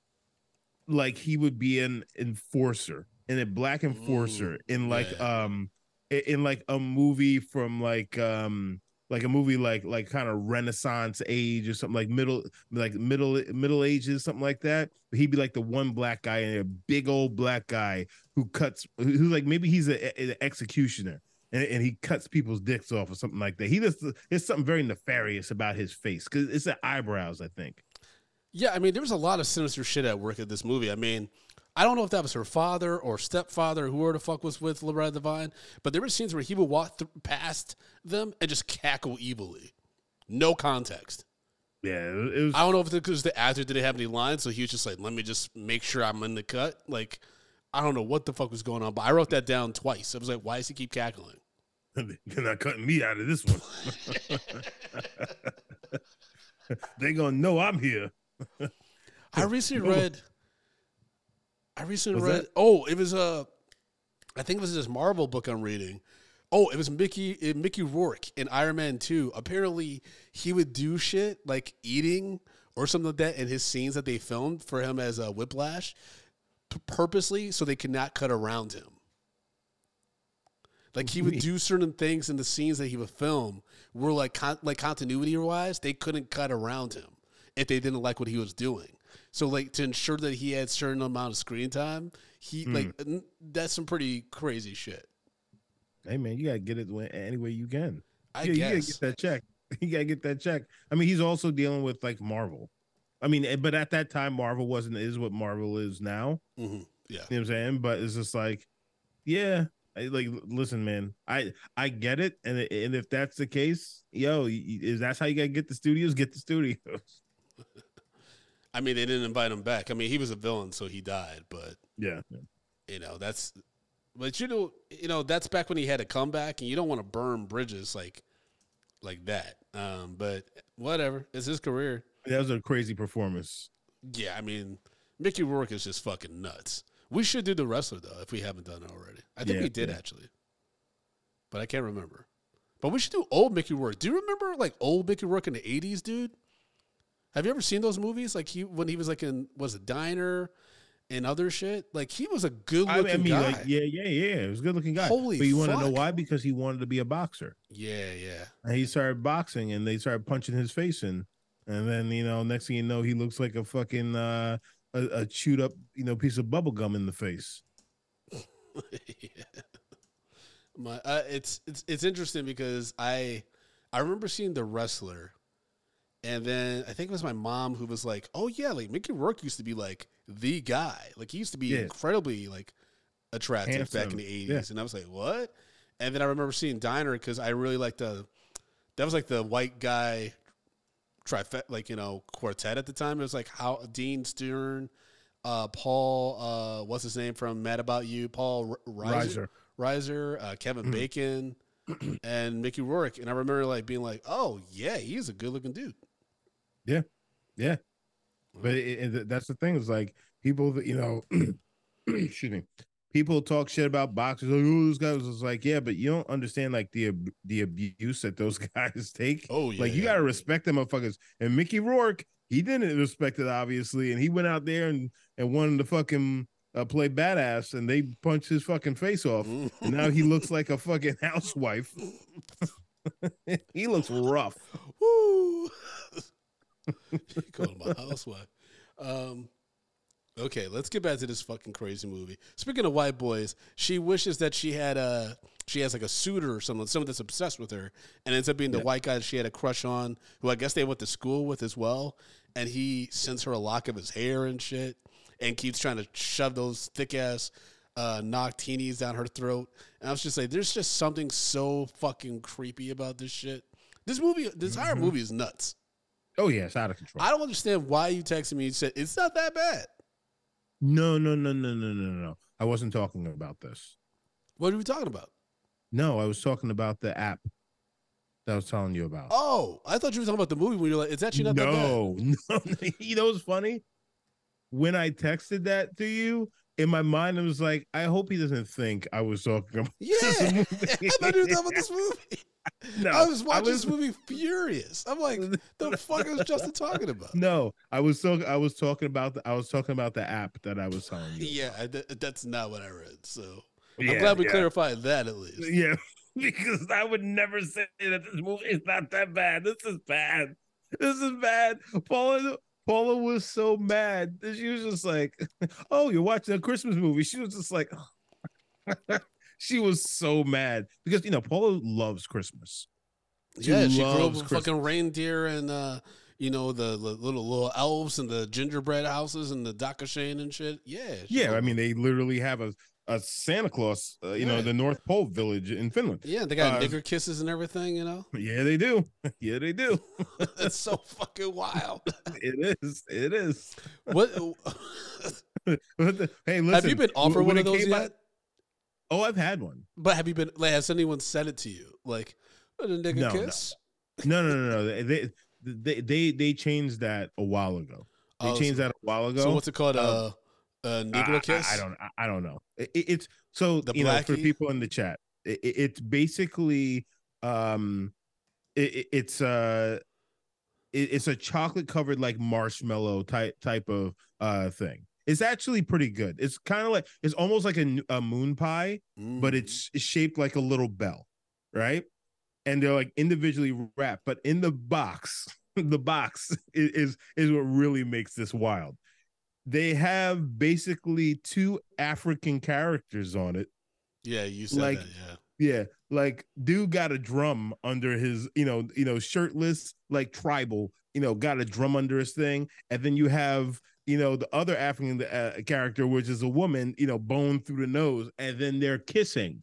like he would be an enforcer, and a black enforcer in like yeah. um in like a movie from like um like a movie like like kind of renaissance age or something like middle like middle middle ages something like that. But he'd be like the one black guy and a big old black guy who cuts who's like maybe he's a, an executioner and, and he cuts people's dicks off or something like that. He just there's something very nefarious about his face because it's the eyebrows i think. Yeah, I mean, there was a lot of sinister shit at work at this movie. I mean, I don't know if that was her father or stepfather, whoever the fuck was with Loretta Devine, but there were scenes where he would walk th- past them and just cackle evilly. No context. yeah it, was I don't know if it was the actor didn't have any lines, so he was just like, let me just make sure I'm in the cut. Like, I don't know what the fuck was going on, but I wrote that down twice. I was like, why does he keep cackling? *laughs* they're not cutting me out of this one *laughs* They're gonna know i'm here *laughs* I recently read. I recently Was read. Oh, it was a. I think it was this Marvel book I'm reading. Oh, it was Mickey uh, Mickey Rourke in Iron Man Two. Apparently, he would do shit like eating or something like that in his scenes that they filmed for him as a Whiplash, p- purposely so they could not cut around him. Like he would do certain things in the scenes that he would film were like con- like continuity wise, they couldn't cut around him if they didn't like what he was doing. So like to ensure that he had certain amount of screen time, he Hmm. like that's some pretty crazy shit. hey man you gotta get it when, any way you can I yeah, you gotta guess. get that check. *laughs* You gotta get that check. I mean, he's also dealing with like Marvel. I mean, eh, but at that time, Marvel wasn't is what Marvel is now. Mhm. Yeah. You know what I'm saying? But it's just like, yeah, I, like listen, man, I I get it, and and if that's the case, yo, is that's how you gotta get the studios? Get the studios. *laughs* I mean, they didn't invite him back. I mean, he was a villain, so he died. But Yeah, you know, that's. But you know, you know, that's back when he had a comeback, and you don't want to burn bridges like, like that. Um, but whatever, it's his career. that was a crazy performance. Yeah, I mean, Mickey Rourke is just fucking nuts. We should do the wrestler though, if we haven't done it already. I think Yeah, we did yeah. actually, but I can't remember. But we should do old Mickey Rourke. Do you remember like old Mickey Rourke in the '80s, dude? Have you ever seen those movies? Like he when he was like in was a diner and other shit. Like he was a good looking I mean, guy. like, yeah, yeah, yeah. It was a good looking guy. Holy but you want to know why? Because he wanted to be a boxer. yeah, yeah. And he started boxing and they started punching his face in. And then, you know, next thing you know, he looks like a fucking uh a, a chewed up, you know, piece of bubble gum in the face. *laughs* yeah. My, uh, it's it's it's interesting because I I remember seeing the wrestler, and then I think it was my mom who was like, "Oh yeah, like Mickey Rourke used to be like the guy. Like he used to be incredibly like attractive back in the '80s." Yeah. And I was like, "What?" And then I remember seeing Diner because I really liked the that was like the white guy trifecta, like you know quartet at the time. It was like how Dean Stern, uh, Paul, uh, what's his name from Mad About You, Paul R- Reiser. Reiser, uh, Kevin Mhm. Bacon, and Mickey Rourke. And I remember like being like, "Oh yeah, he's a good looking dude." Yeah. Yeah. But it, it, that's the thing. Is like people that you know, *clears throat* excuse me, people talk shit about boxers. Like, oh, this guy was like, yeah, but you don't understand like the the abuse that those *laughs* guys take. Oh yeah, like you yeah. gotta respect them motherfuckers. And Mickey Rourke, he didn't respect it obviously, and he went out there and and wanted to fucking uh, play badass, and they punched his fucking face off. And now he looks like a fucking *laughs* housewife. *laughs* he looks rough. Woo! *laughs* Called my housewife. Um, okay, let's get back to this fucking crazy movie. Speaking of white boys, she wishes that she had a she has like a suitor or someone, someone that's obsessed with her, and ends up being the white guy that she had a crush on, who I guess they went to school with as well. And he sends her a lock of his hair and shit, and keeps trying to shove those thick ass uh, nogtinis down her throat. And I was just like, there's just something so fucking creepy about this shit. This movie, this entire movie is nuts. Oh yeah, it's out of control. I don't understand why you texted me and said it's not that bad. no, no, no, no, no, no, no. I wasn't talking about this. What are we talking about? No, I was talking about the app that I was telling you about. Oh, I thought you were talking about the movie when you're like, it's actually not that no, *laughs* no. you know what's funny? When I texted that to you, in my mind, I was like, I hope he doesn't think I was talking about. Yeah, this *laughs* I movie. thought you were talking about this movie. *laughs* No, I was watching was- this movie furious. I'm like, *laughs* the fuck is Justin talking about? No, I was so I was talking about the I was talking about the app that I was telling you. Yeah, th- that's not what I read. So Yeah, I'm glad we yeah. clarified that at least. Yeah, because I would never say that this movie is not that bad. This is bad. This is bad. Paula Paula was so mad that she was just like, *laughs* "Oh, you're watching a Christmas movie." She was just like, *laughs* she was so mad because you know Paula loves Christmas. She yeah, she grew up loves with fucking reindeer and uh, you know the, the little little elves and the gingerbread houses and the Dakashane and shit. Yeah, Yeah, I mean they literally have a a Santa Claus, uh, you know, the North Pole village in Finland. yeah, they got uh, nigger kisses and everything. You know, *laughs* Yeah, they do. *laughs* Yeah, they do. *laughs* it's so fucking wild. It is. It is. What What the- hey, listen. have you been offered one of those yet? out- oh, I've had one. But have you been? Like, has anyone said it to you? Like a nigga No, no. kiss? No, no, no, no. They they they they, they changed that a while ago. They Oh, changed so- that a while ago. So what's it called? Um, Uh, a I- negro I- kiss? I, don't. I, I don't know. It- it- it's so The you know for people in the chat. It, it- it's basically um, it, it- it's uh, it, it's a chocolate covered like marshmallow type type of uh thing. It's actually pretty good. It's kind of like it's almost like a, a moon pie, but Mm. it's it's shaped like a little bell, right? And they're like individually wrapped, but in the box, *laughs* the box i- is is what really makes this wild. They have basically two African characters on it. yeah, you said like- that. Yeah. Yeah, like dude got a drum under his, you know, you know, shirtless, like tribal, you know, got a drum under his thing, and then you have, you know, the other African uh, character, which is a woman, you know, bone through the nose, and then they're kissing,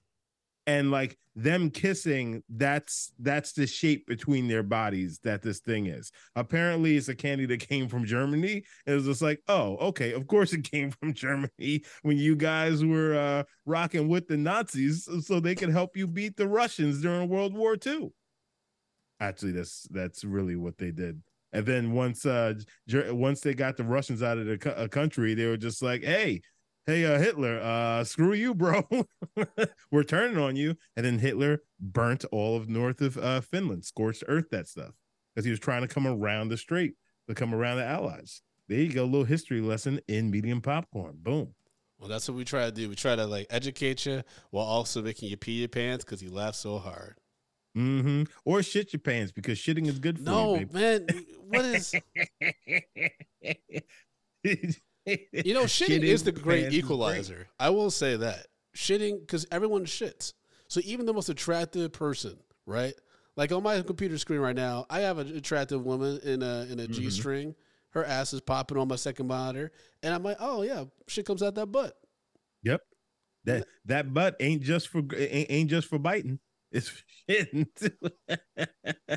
and like them kissing, that's that's the shape between their bodies that this thing is. Apparently, it's a candy that came from Germany. It was just like, oh, okay, of course it came *laughs* from Germany when you guys were uh rocking with the Nazis so they could help you beat the Russians during World War II. Actually, that's that's really what they did. And then once uh once they got the Russians out of the uh, country, they were just like, "Hey, hey, uh, Hitler, uh, screw you, bro. *laughs* we're turning on you." And then Hitler burnt all of north of uh, Finland, scorched earth that stuff, because he was trying to come around the strait to come around the Allies. There you go, a little history lesson in medium popcorn. Boom. Well, that's what we try to do. We try to like educate you while also making you pee your pants because you laugh so hard. Mm-hmm. Or shit your pants because shitting is good for No, you, No, man. What is. *laughs* *laughs* *laughs* you know? Shitting, is the great equalizer. I will say that shitting because everyone shits. So even the most attractive person, right? Like on my computer screen right now, I have an attractive woman in a in a Mhm. string. Her ass is popping on my second monitor, and I'm like, oh yeah, shit comes out that butt. Yep. That that butt ain't just for ain't, ain't just for biting. It's for shitting too. *laughs*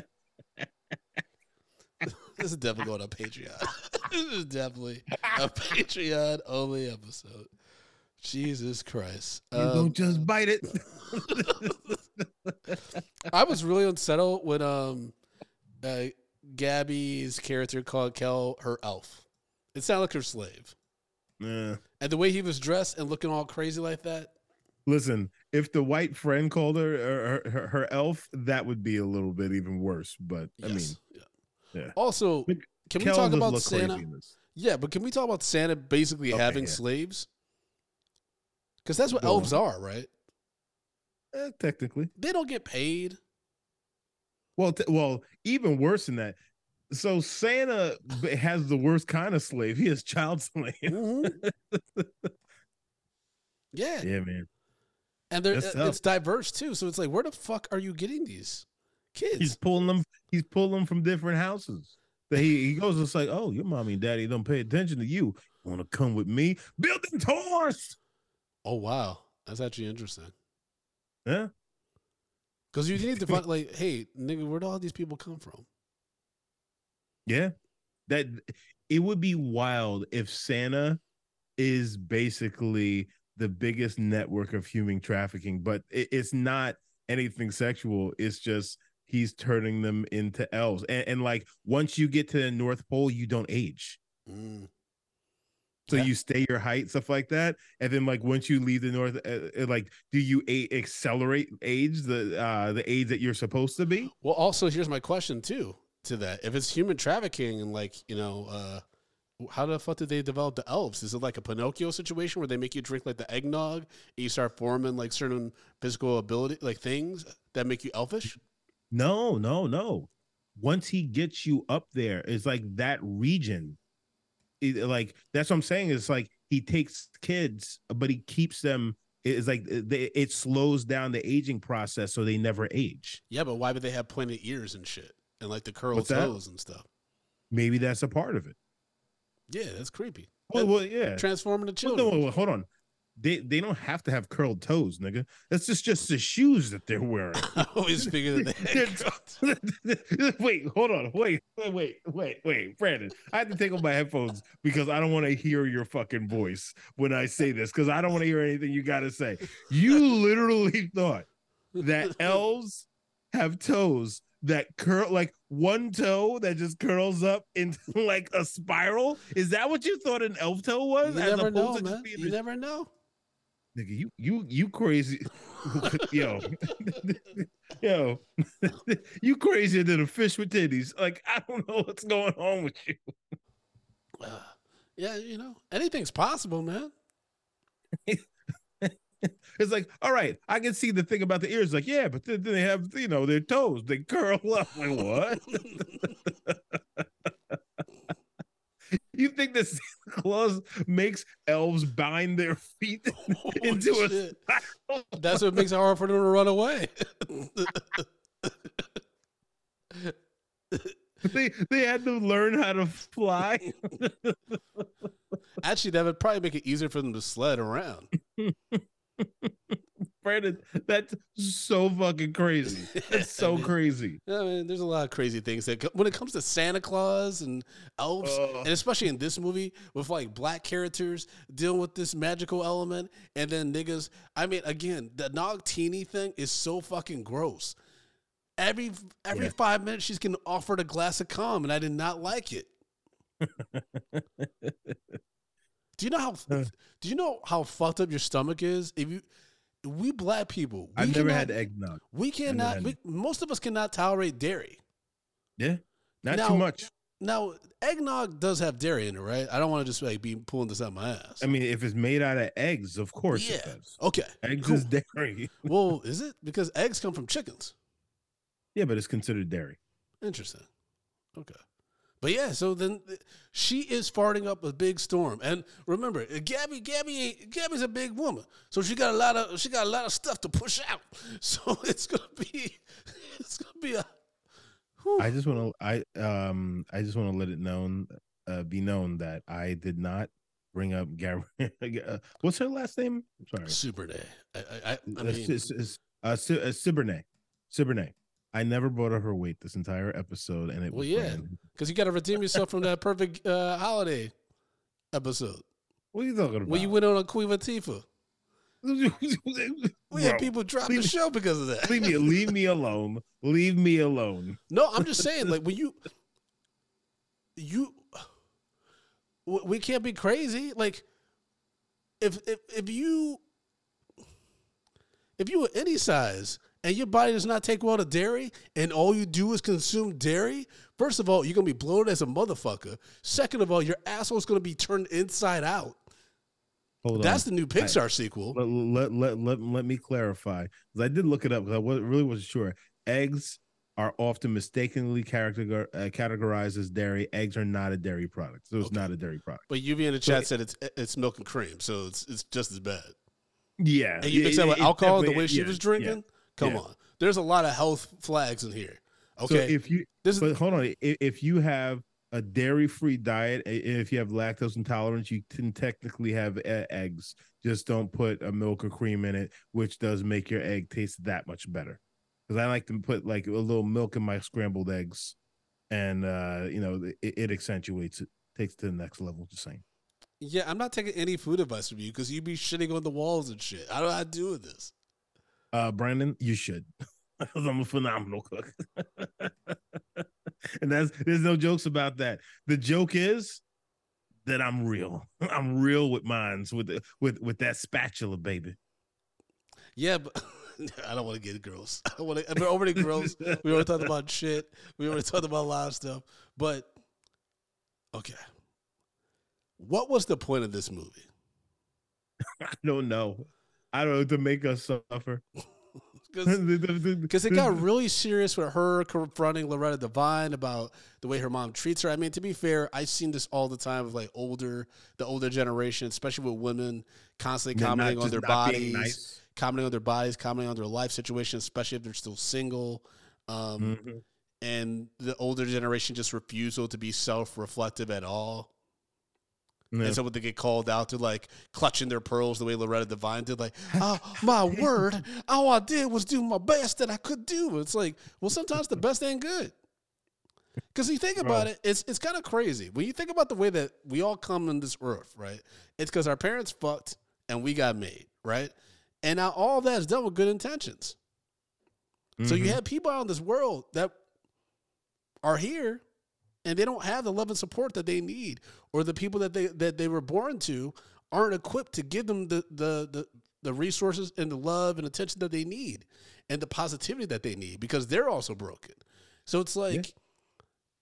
This is definitely going on Patreon. *laughs* this is definitely a Patreon only episode. Jesus Christ. you Um, don't just bite it. *laughs* I was really unsettled when um uh, Gabby's character called Kel her elf. It sounded like her slave. Nah. And the way he was dressed and looking all crazy like that. Listen, if the white friend called her her, her her elf, that would be a little bit even worse. But I mean, yeah. Yeah. Also, But can we talk about Santa? crazy in this. Yeah, but can we talk about Santa basically Okay, having yeah. slaves? Because that's what Go elves on. are, right? Eh, technically, They don't get paid. Well, t- well, even worse than that. So Santa has the worst kind of slave. He is child slave. Mhm. *laughs* yeah. yeah, man. and they're, uh, it's diverse too. So it's like, where the fuck are you getting these kids? He's pulling them. He's pulling them from different houses. That he he goes. It's like, oh, your mommy and daddy don't pay attention to you. Want to come with me? Building tours. oh wow, that's actually interesting. Yeah. Because you need to find *laughs* like, hey, nigga, where do all these people come from? Yeah. That it would be wild if Santa is basically the biggest network of human trafficking, but it, it's not anything sexual. It's just he's turning them into elves. And, and like once you get to the North Pole, you don't age. Mm. So Yeah. you stay your height, stuff like that. And then like once you leave the north, uh, uh, like do you a- accelerate age the uh the age that you're supposed to be? Well, also here's my question too to that: if it's human trafficking and like you know, uh, how the fuck did they develop the elves? Is it like a Pinocchio situation where they make you drink like the eggnog and you start forming like certain physical ability, like things that make you elfish? No, no, no. Once he gets you up there, it's like that region. It, like that's what I'm saying. It's like he takes kids, but he keeps them. It's like they, it slows down the aging process, so they never age. Yeah, but why would they have pointed ears and shit and like the curled toes and stuff? Maybe that's a part of it. Yeah, that's creepy. Well, well yeah. Transforming the Well, children. no, well, hold on. They they don't have to have curled toes, nigga. That's just just the shoes that they're wearing. *laughs* I always figured that they had *laughs* wait, hold on. Wait, wait, wait, wait, wait, Brandon. I had to take off my headphones because I don't want to hear your fucking voice when I say this because I don't want to hear anything you got to say. You *laughs* literally thought that elves have toes that curl like one toe that just curls up into like a spiral. Is that what you thought an elf toe was? You as never know, man. You never know. Nigga, you you you crazy, *laughs* yo, *laughs* yo, *laughs* you crazier than a fish with titties. Like I don't know what's going on with you. Uh, yeah, you know, anything's possible, man. It's like, all right, I can see the thing about the ears. Like, yeah, but then then they have, you know, their toes. They curl up. Like what? You think that Santa Claus makes elves bind their feet *laughs* into Holy a shit. spiral? That's what makes it hard for them to run away. *laughs* they they had to learn how to fly. Actually, that would probably make it easier for them to sled around. *laughs* Brandon, that's so fucking crazy. That's so *laughs* crazy. I mean, there's a lot of crazy things that when it comes to Santa Claus and elves, Ugh. and especially in this movie with like black characters dealing with this magical element, and then niggas. I mean, again, the Nogtini thing is so fucking gross. Every every Yeah. five minutes, she's getting offered a glass of cum, and I did not like it. *laughs* do you know how? Uh. Do you know how fucked up your stomach is? If you, we black people, we I've never cannot- had eggnog. we cannot. We, most of us cannot tolerate dairy. Yeah, not Now- too much. Now, eggnog does have dairy in it, right? I don't want to just like be pulling this out of my ass. I mean, if it's made out of eggs, of course it Yeah. does. okay. Eggs cool. is dairy. *laughs* Well, is it because eggs come from chickens? yeah, but it's considered dairy. Interesting. Okay. But yeah, so then she is farting up a big storm, and remember, Gabby, Gabby, Gabby's a big woman, so she got a lot of she got a lot of stuff to push out. *laughs* So it's gonna be, *laughs* it's gonna be a. whew. I just want to, I um, I just want to let it known, uh, be known that I did not bring up Gary. *laughs* uh, what's her last name? I'm sorry. super day. I, I, I, Uh, mean, uh, Si- uh. Siberney. I never brought up her weight this entire episode, and it Well, was yeah. Because you got to redeem yourself from that perfect uh, holiday episode What are you talking about? when you went on a Queen Latifah. *laughs* We had people drop the show because of that. leave me, leave me alone. Leave me alone. No, I'm just saying, like when you, you, we can't be crazy. Like, if if if you, if you were any size and your body does not take well to dairy, and all you do is consume dairy, first of all, you're gonna be bloated as a motherfucker. Second of all, your asshole's gonna be turned inside out. Hold That's on. the new Pixar sequel. let, let, let, let, let me clarify I did look it up because I wa- really wasn't sure. Eggs are often mistakenly character, uh, categorized as dairy. Eggs are not a dairy product, so it's Okay. not a dairy product. But Lluvia in the chat said it's it's milk and cream, so it's it's just as bad. Yeah, And you mix it- that with it alcohol the way she yeah, was drinking. Come yeah. on, there's a lot of health flags in here. So Okay, if you this is But hold on, i- if you have a dairy-free diet, i- if you have lactose intolerance, you can technically have eggs. Just don't put a milk or cream in it, which does make your egg taste that much better. Because I like to put like a little milk in my scrambled eggs, and uh, you know it, it accentuates it, takes it to the next level. Just saying. yeah. I'm not taking any food advice from you because you'd be shitting on the walls and shit. How how to do with this. Uh, Brandon, you should. *laughs* 'Cause I'm a phenomenal cook, *laughs* and that's there's no jokes about that. The joke is that I'm real. *laughs* I'm real with mines with the, with with that spatula, baby. Yeah, but I don't want to get gross. I want to. We're already gross. We already talked about shit. We already talked about a lot of stuff. But okay, what was the point of this movie? I don't know. I don't know to make us suffer. *laughs* Because *laughs* it got really serious with her confronting Loretta Devine about the way her mom treats her. I mean, to be fair, I've seen this all the time with like older, the older generation, especially with women constantly commenting on their bodies, nice. commenting on their bodies, commenting on their life situation, especially if they're still single. Um, Mhm. And the older generation just refusal to be self reflective at all. Yeah. And so when they get called out to like clutching their pearls the way Loretta Devine did, like, oh my *laughs* word, all I did was do my best that I could do. It's like, well, sometimes the best ain't good. Because you think about Bro. it, it's it's kind of crazy. When you think about the way that we all come on this earth, right? It's because our parents fucked and we got made, right? And now all that is done with good intentions. So you Mhm. have people out in this world that are here and they don't have the love and support that they need, or the people that they that they were born to aren't equipped to give them the the the, the resources and the love and attention that they need and the positivity that they need because they're also broken. So it's like it-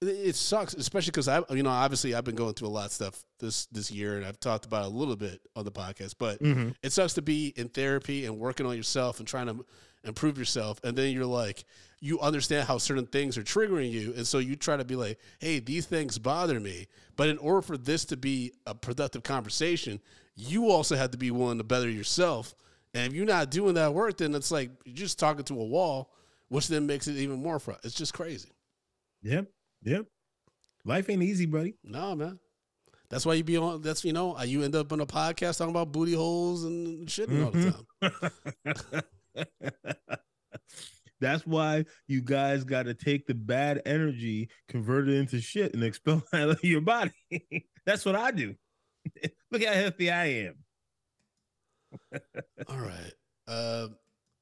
it sucks, especially because I you know obviously I've been going through a lot of stuff this this year and I've talked about it a little bit on the podcast, but Mhm. it sucks to be in therapy and working on yourself and trying to improve yourself and then you're like you understand how certain things are triggering you and so you try to be like hey these things bother me but in order for this to be a productive conversation you also have to be willing to better yourself and if you're not doing that work then it's like you're just talking to a wall which then makes it even more fun it's just crazy Yep. Yep. Life ain't easy, buddy. no man that's why you be on that's you know you end up on a podcast talking about booty holes and shit all the mm-hmm. time *laughs* *laughs* That's why you guys got to take the bad energy, convert it into shit, and expel it *laughs* out of your body. *laughs* That's what I do. Look how healthy I am. All right. Uh,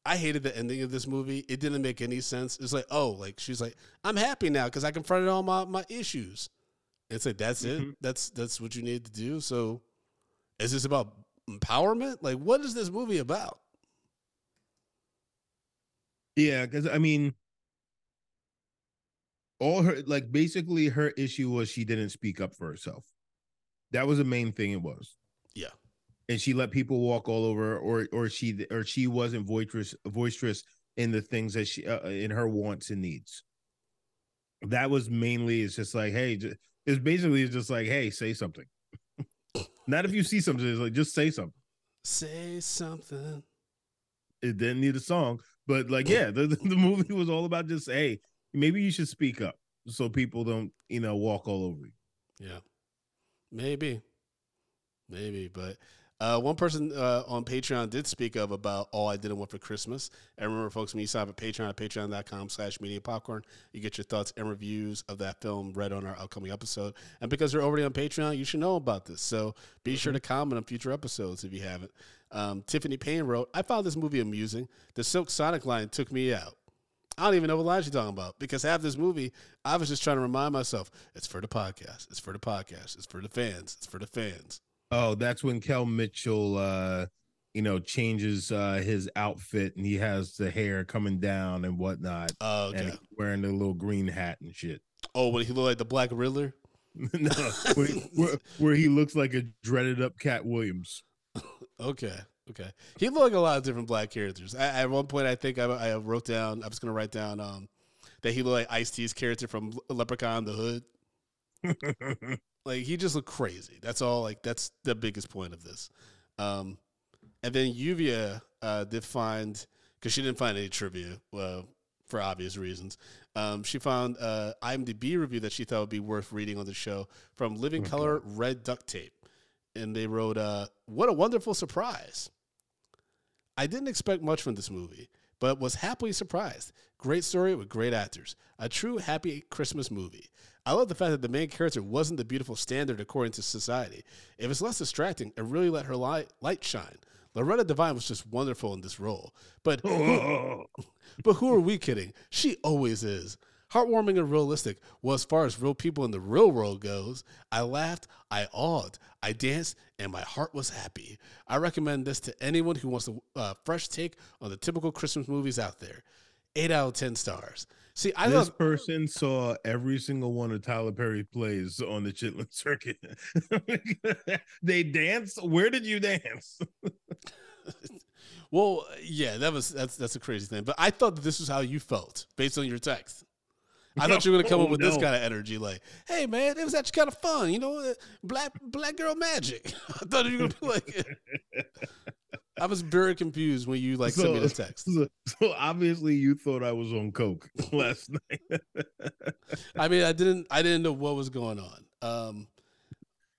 I hated the ending of this movie. It didn't make any sense. It's like, oh, like she's like, I'm happy now because I confronted all my, my issues. It's like that's it. Mhm. That's that's what you need to do. So, is this about empowerment? Like, what is this movie about? Yeah, because I mean, all her like basically her issue was she didn't speak up for herself. That was the main thing. It was. Yeah. and she let people walk all over, her, or or she or she wasn't boisterous boisterous in the things that she uh, in her wants and needs. That was mainly it's just like hey, ju- it's basically just like hey, say something. *laughs* Not if you see something, it's like just say something. Say something. It didn't need a song, but like yeah, the *laughs* the movie was all about just hey, maybe you should speak up so people don't you know walk all over you. Yeah, maybe, maybe. But uh, one person uh, on Patreon did speak of about all I didn't want for Christmas. And remember, folks, when you sign up at Patreon at patreon.com slash media popcorn, you get your thoughts and reviews of that film read on our upcoming episode. And because you're already on Patreon, you should know about this. So be sure to comment on future episodes if you haven't. Um, Tiffany Payne wrote, I found this movie amusing. The Silk Sonic line took me out. I don't even know what line she's talking about because half this movie, I was just trying to remind myself, it's for the podcast, it's for the podcast, it's for the fans, it's for the fans. Oh, that's when Kel Mitchell, uh, you know, changes uh, his outfit and he has the hair coming down and whatnot, Oh, okay. and wearing the little green hat and shit. oh, when he looked like the Black Riddler. *laughs* no, where, where, where he looks like a dreaded up Katt Williams. *laughs* Okay, okay. He looked like a lot of different black characters. I, at one point, I think I, I wrote down. I was going to write down um, that he looked like Ice T's character from Leprechaun the Hood. *laughs* like he just looked crazy. That's all. Like that's the biggest point of this. Um, and then Lluvia uh, did find because she didn't find any trivia, well, for obvious reasons. Um, she found uh, IMDb review that she thought would be worth reading on the show from Living Okay. Color Red Duct Tape, and they wrote, uh, "What a wonderful surprise! I didn't expect much from this movie." But was happily surprised. Great story with great actors. A true happy Christmas movie. I love the fact that the main character wasn't the beautiful standard according to society. If it's less distracting, it really let her light, light shine. Loretta Devine was just wonderful in this role. But who, *laughs* *laughs* but who are we kidding? She always is. Heartwarming and realistic. Well, as far as real people in the real world goes, I laughed, I awed, I danced, and my heart was happy. I recommend this to anyone who wants a uh, fresh take on the typical Christmas movies out there. Eight out of ten stars. See, I this love person saw every single one of Tyler Perry plays on the Chitlin circuit. *laughs* they dance. Where did you dance? *laughs* Well, yeah, that was that's that's a crazy thing. But I thought that this was how you felt based on your text. I thought you were gonna come up Oh, with this kind of energy, like, "Hey, man, it was actually kind of fun, you know, uh, black black girl magic." *laughs* I thought you were gonna be like, I was very confused when you like sent me the text. So, so obviously you thought I was on coke *laughs* last night. I mean, I didn't I didn't know what was going on. Um,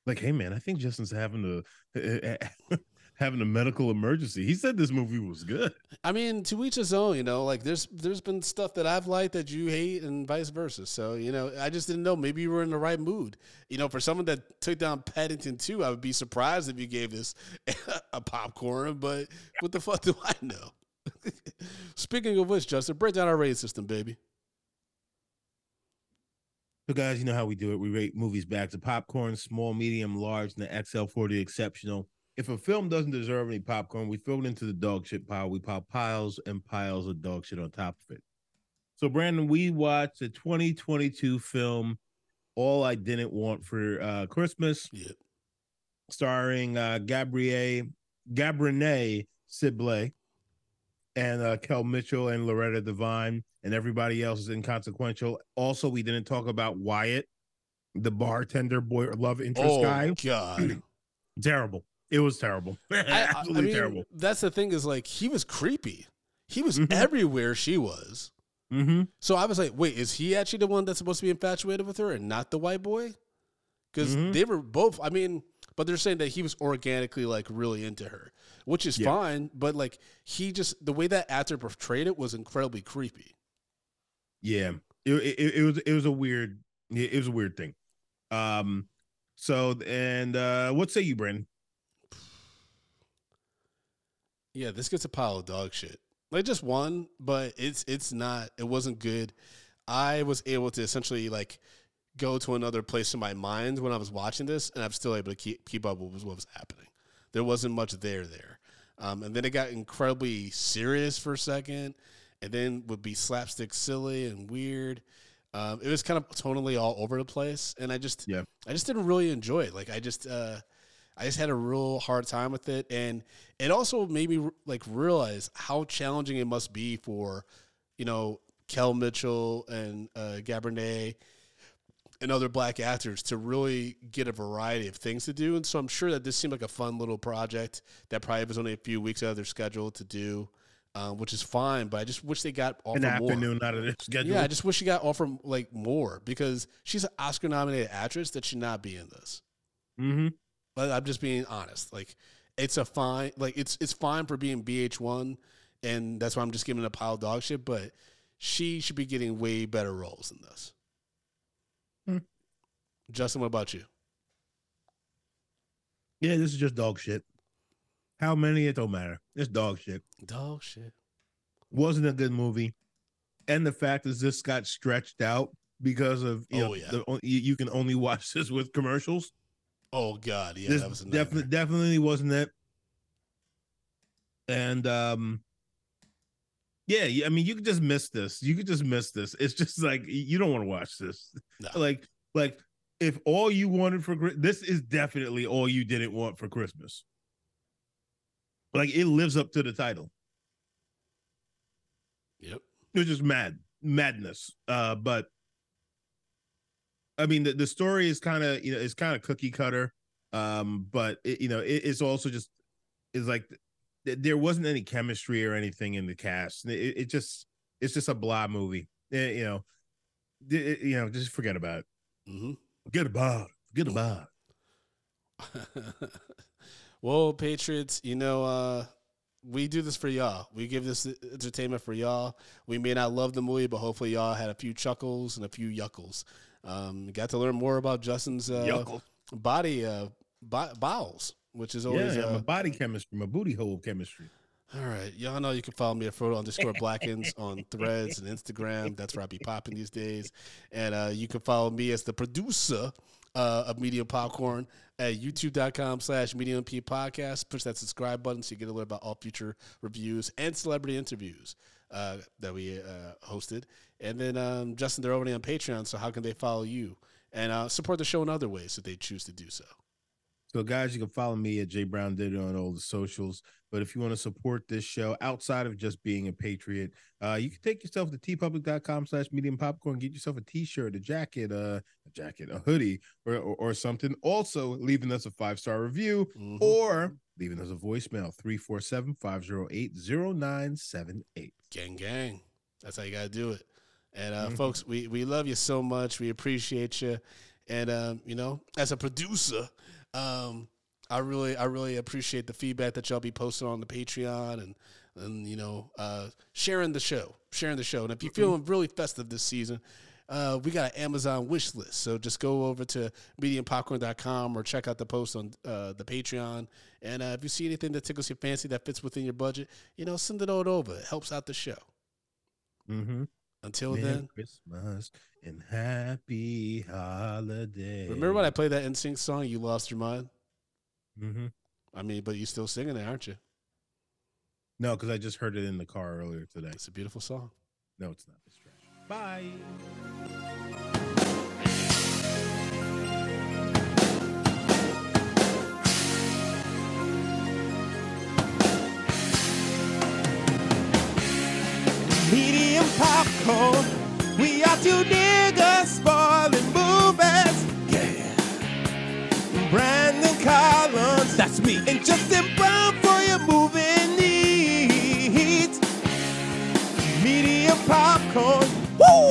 like, hey man, I think Justin's having a *laughs* having a medical emergency. He said this movie was good. I mean, to each his own, you know. Like, there's there's been stuff that I've liked that you hate, and vice versa. So, you know, I just didn't know. Maybe you were in the right mood. You know, for someone that took down Paddington 2, I would be surprised if you gave this *laughs* a popcorn. But what the fuck do I know? *laughs* Speaking of which, Justin, break down our rating system, baby. So, guys, you know how we do it. We rate movies back to popcorn, small, medium, large, and the XL for the exceptional. If a film doesn't deserve any popcorn, we throw it into the dog shit pile. We pile piles and piles of dog shit on top of it. So, Brandon, we watched a 2022 film, All I Didn't Want for uh, Christmas, Yeah. starring uh, Gabrielle Gabrielle Sibley and uh, Kel Mitchell and Loretta Devine and everybody else is inconsequential. Also, we didn't talk about Wyatt, the bartender boy love interest guy. Oh guy. God. *clears throat* Terrible. It was terrible. *laughs* I- I, Absolutely mean, terrible. That's the thing is like he was creepy. He was Mhm. everywhere she was. Mm-hmm. So I was like, wait, is he actually the one that's supposed to be infatuated with her and not the white boy? Because Mhm. they were both. I mean, but they're saying that he was organically like really into her, which is Yeah. fine. But like he just the way that actor portrayed it was incredibly creepy. Yeah, it, it, it was it was a weird it was a weird thing. Um, so and uh, what say you, Brandon? Yeah, this gets a pile of dog shit. Like just one, but it's it's not. It wasn't good. I was able to essentially like go to another place in my mind when I was watching this, and I'm still able to keep keep up with what was happening. There wasn't much there there, um, and then it got incredibly serious for a second, and then would be slapstick silly and weird. Um, it was kind of tonally all over the place, and I just Yeah. I just didn't really enjoy it. Like I just uh, I just had a real hard time with it, and it also made me like realize how challenging it must be for, you know, Kel Mitchell and uh, Gabernay and other black actors to really get a variety of things to do. And so I'm sure that this seemed like a fun little project that probably was only a few weeks out of their schedule to do, um, which is fine. But I just wish they got offered An more. afternoon out of their schedule. Yeah, I just wish she got offered like more because she's an Oscar nominated actress that should not be in this. mm-hmm. But I'm just being honest. Like it's a fine like it's it's fine for being VH1 and that's why I'm just giving a pile of dog shit, but she should be getting way better roles than this. Hmm. Justin, what about you? Yeah, this is just dog shit. How many? It don't matter. It's dog shit. Dog shit. Wasn't a good movie, and the fact is this got stretched out because of you Oh, know yeah. the, you, you can only *laughs* watch this with commercials. Oh God, yeah, this that was definitely definitely wasn't it. And um, yeah, I mean, you could just miss this. You could just miss this. It's just like you don't want to watch this. No. Like, like if all you wanted for this is definitely all you didn't want for Christmas. Like it lives up to the title. Yep. It was just mad. madness. Uh, but I mean, the, the story is kind of you know it's kind of cookie cutter. Um, but it, you know it, it's also just is like th- there wasn't any chemistry or anything in the cast. It, it just it's just a blah movie. Eh, you know, you know, just forget about it. Mm-hmm. Forget about it. Forget about it. *laughs* well, Patriots, you know, uh, we do this for y'all. We give this entertainment for y'all. We may not love the movie, but hopefully y'all had a few chuckles and a few yuckles. Um, got to learn more about Justin's uh, body uh, bo- bowels, which is always yeah, uh, my body chemistry, my booty hole chemistry. all right. Y'all know you can follow me at Frodo underscore Blackens *laughs* on threads and Instagram. That's where I be popping these days. And uh, you can follow me as the producer uh, of Medium Popcorn at youtube.com slash Medium P Podcast. Push that subscribe button so you get alert about all future reviews and celebrity interviews uh, that we uh, hosted. And then, um, Justin, they're already on Patreon, so how can they follow you? And uh, support the show in other ways if they choose to do so. So, guys, you can follow me at J Brown Diddy on all the socials. But if you want to support this show outside of just being a patriot, uh, you can take yourself to teepublic.com slash medium popcorn, get yourself a t-shirt, a jacket, uh, a jacket, a hoodie, or, or, or something. Also, leaving us a five-star review Mhm. or leaving us a voicemail 347-508-0978. Gang, gang. That's how you gotta do it. And uh, Mhm. folks, we we love you so much. We appreciate you. And um, you know, as a producer, um, I really I really appreciate the feedback that y'all be posting on the Patreon and and you know uh, sharing the show, sharing the show. And if you're feeling really festive this season. Uh, we got an Amazon wish list. So just go over to mediumpopcorn.com or check out the post on uh, the Patreon. And uh, if you see anything that tickles your fancy that fits within your budget, you know, send it all over. It helps out the show. Mm-hmm. Until Merry then, Christmas and happy holiday. remember when I played that NSYNC song, You Lost Your Mind? Mm-hmm. I mean, but you're still singing it, aren't you? No, because I just heard it in the car earlier today. It's a beautiful song. No, it's not. Bye. Medium popcorn. We are two niggas spoiling movies. Yeah, Brandon Collins that's me. and Justin Brown for your movie needs. Medium popcorn.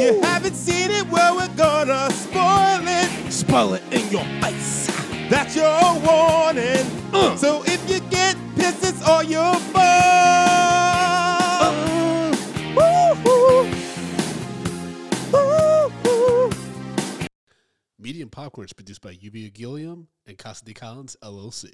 You haven't seen it, well, we're gonna spoil it. Spoil it in your face. That's your warning. Uh. So if you get pissed, it's all your fault. Woo-hoo. Medium Popcorn is produced by Lluvia Gilliam and Casa de Collins, LLC.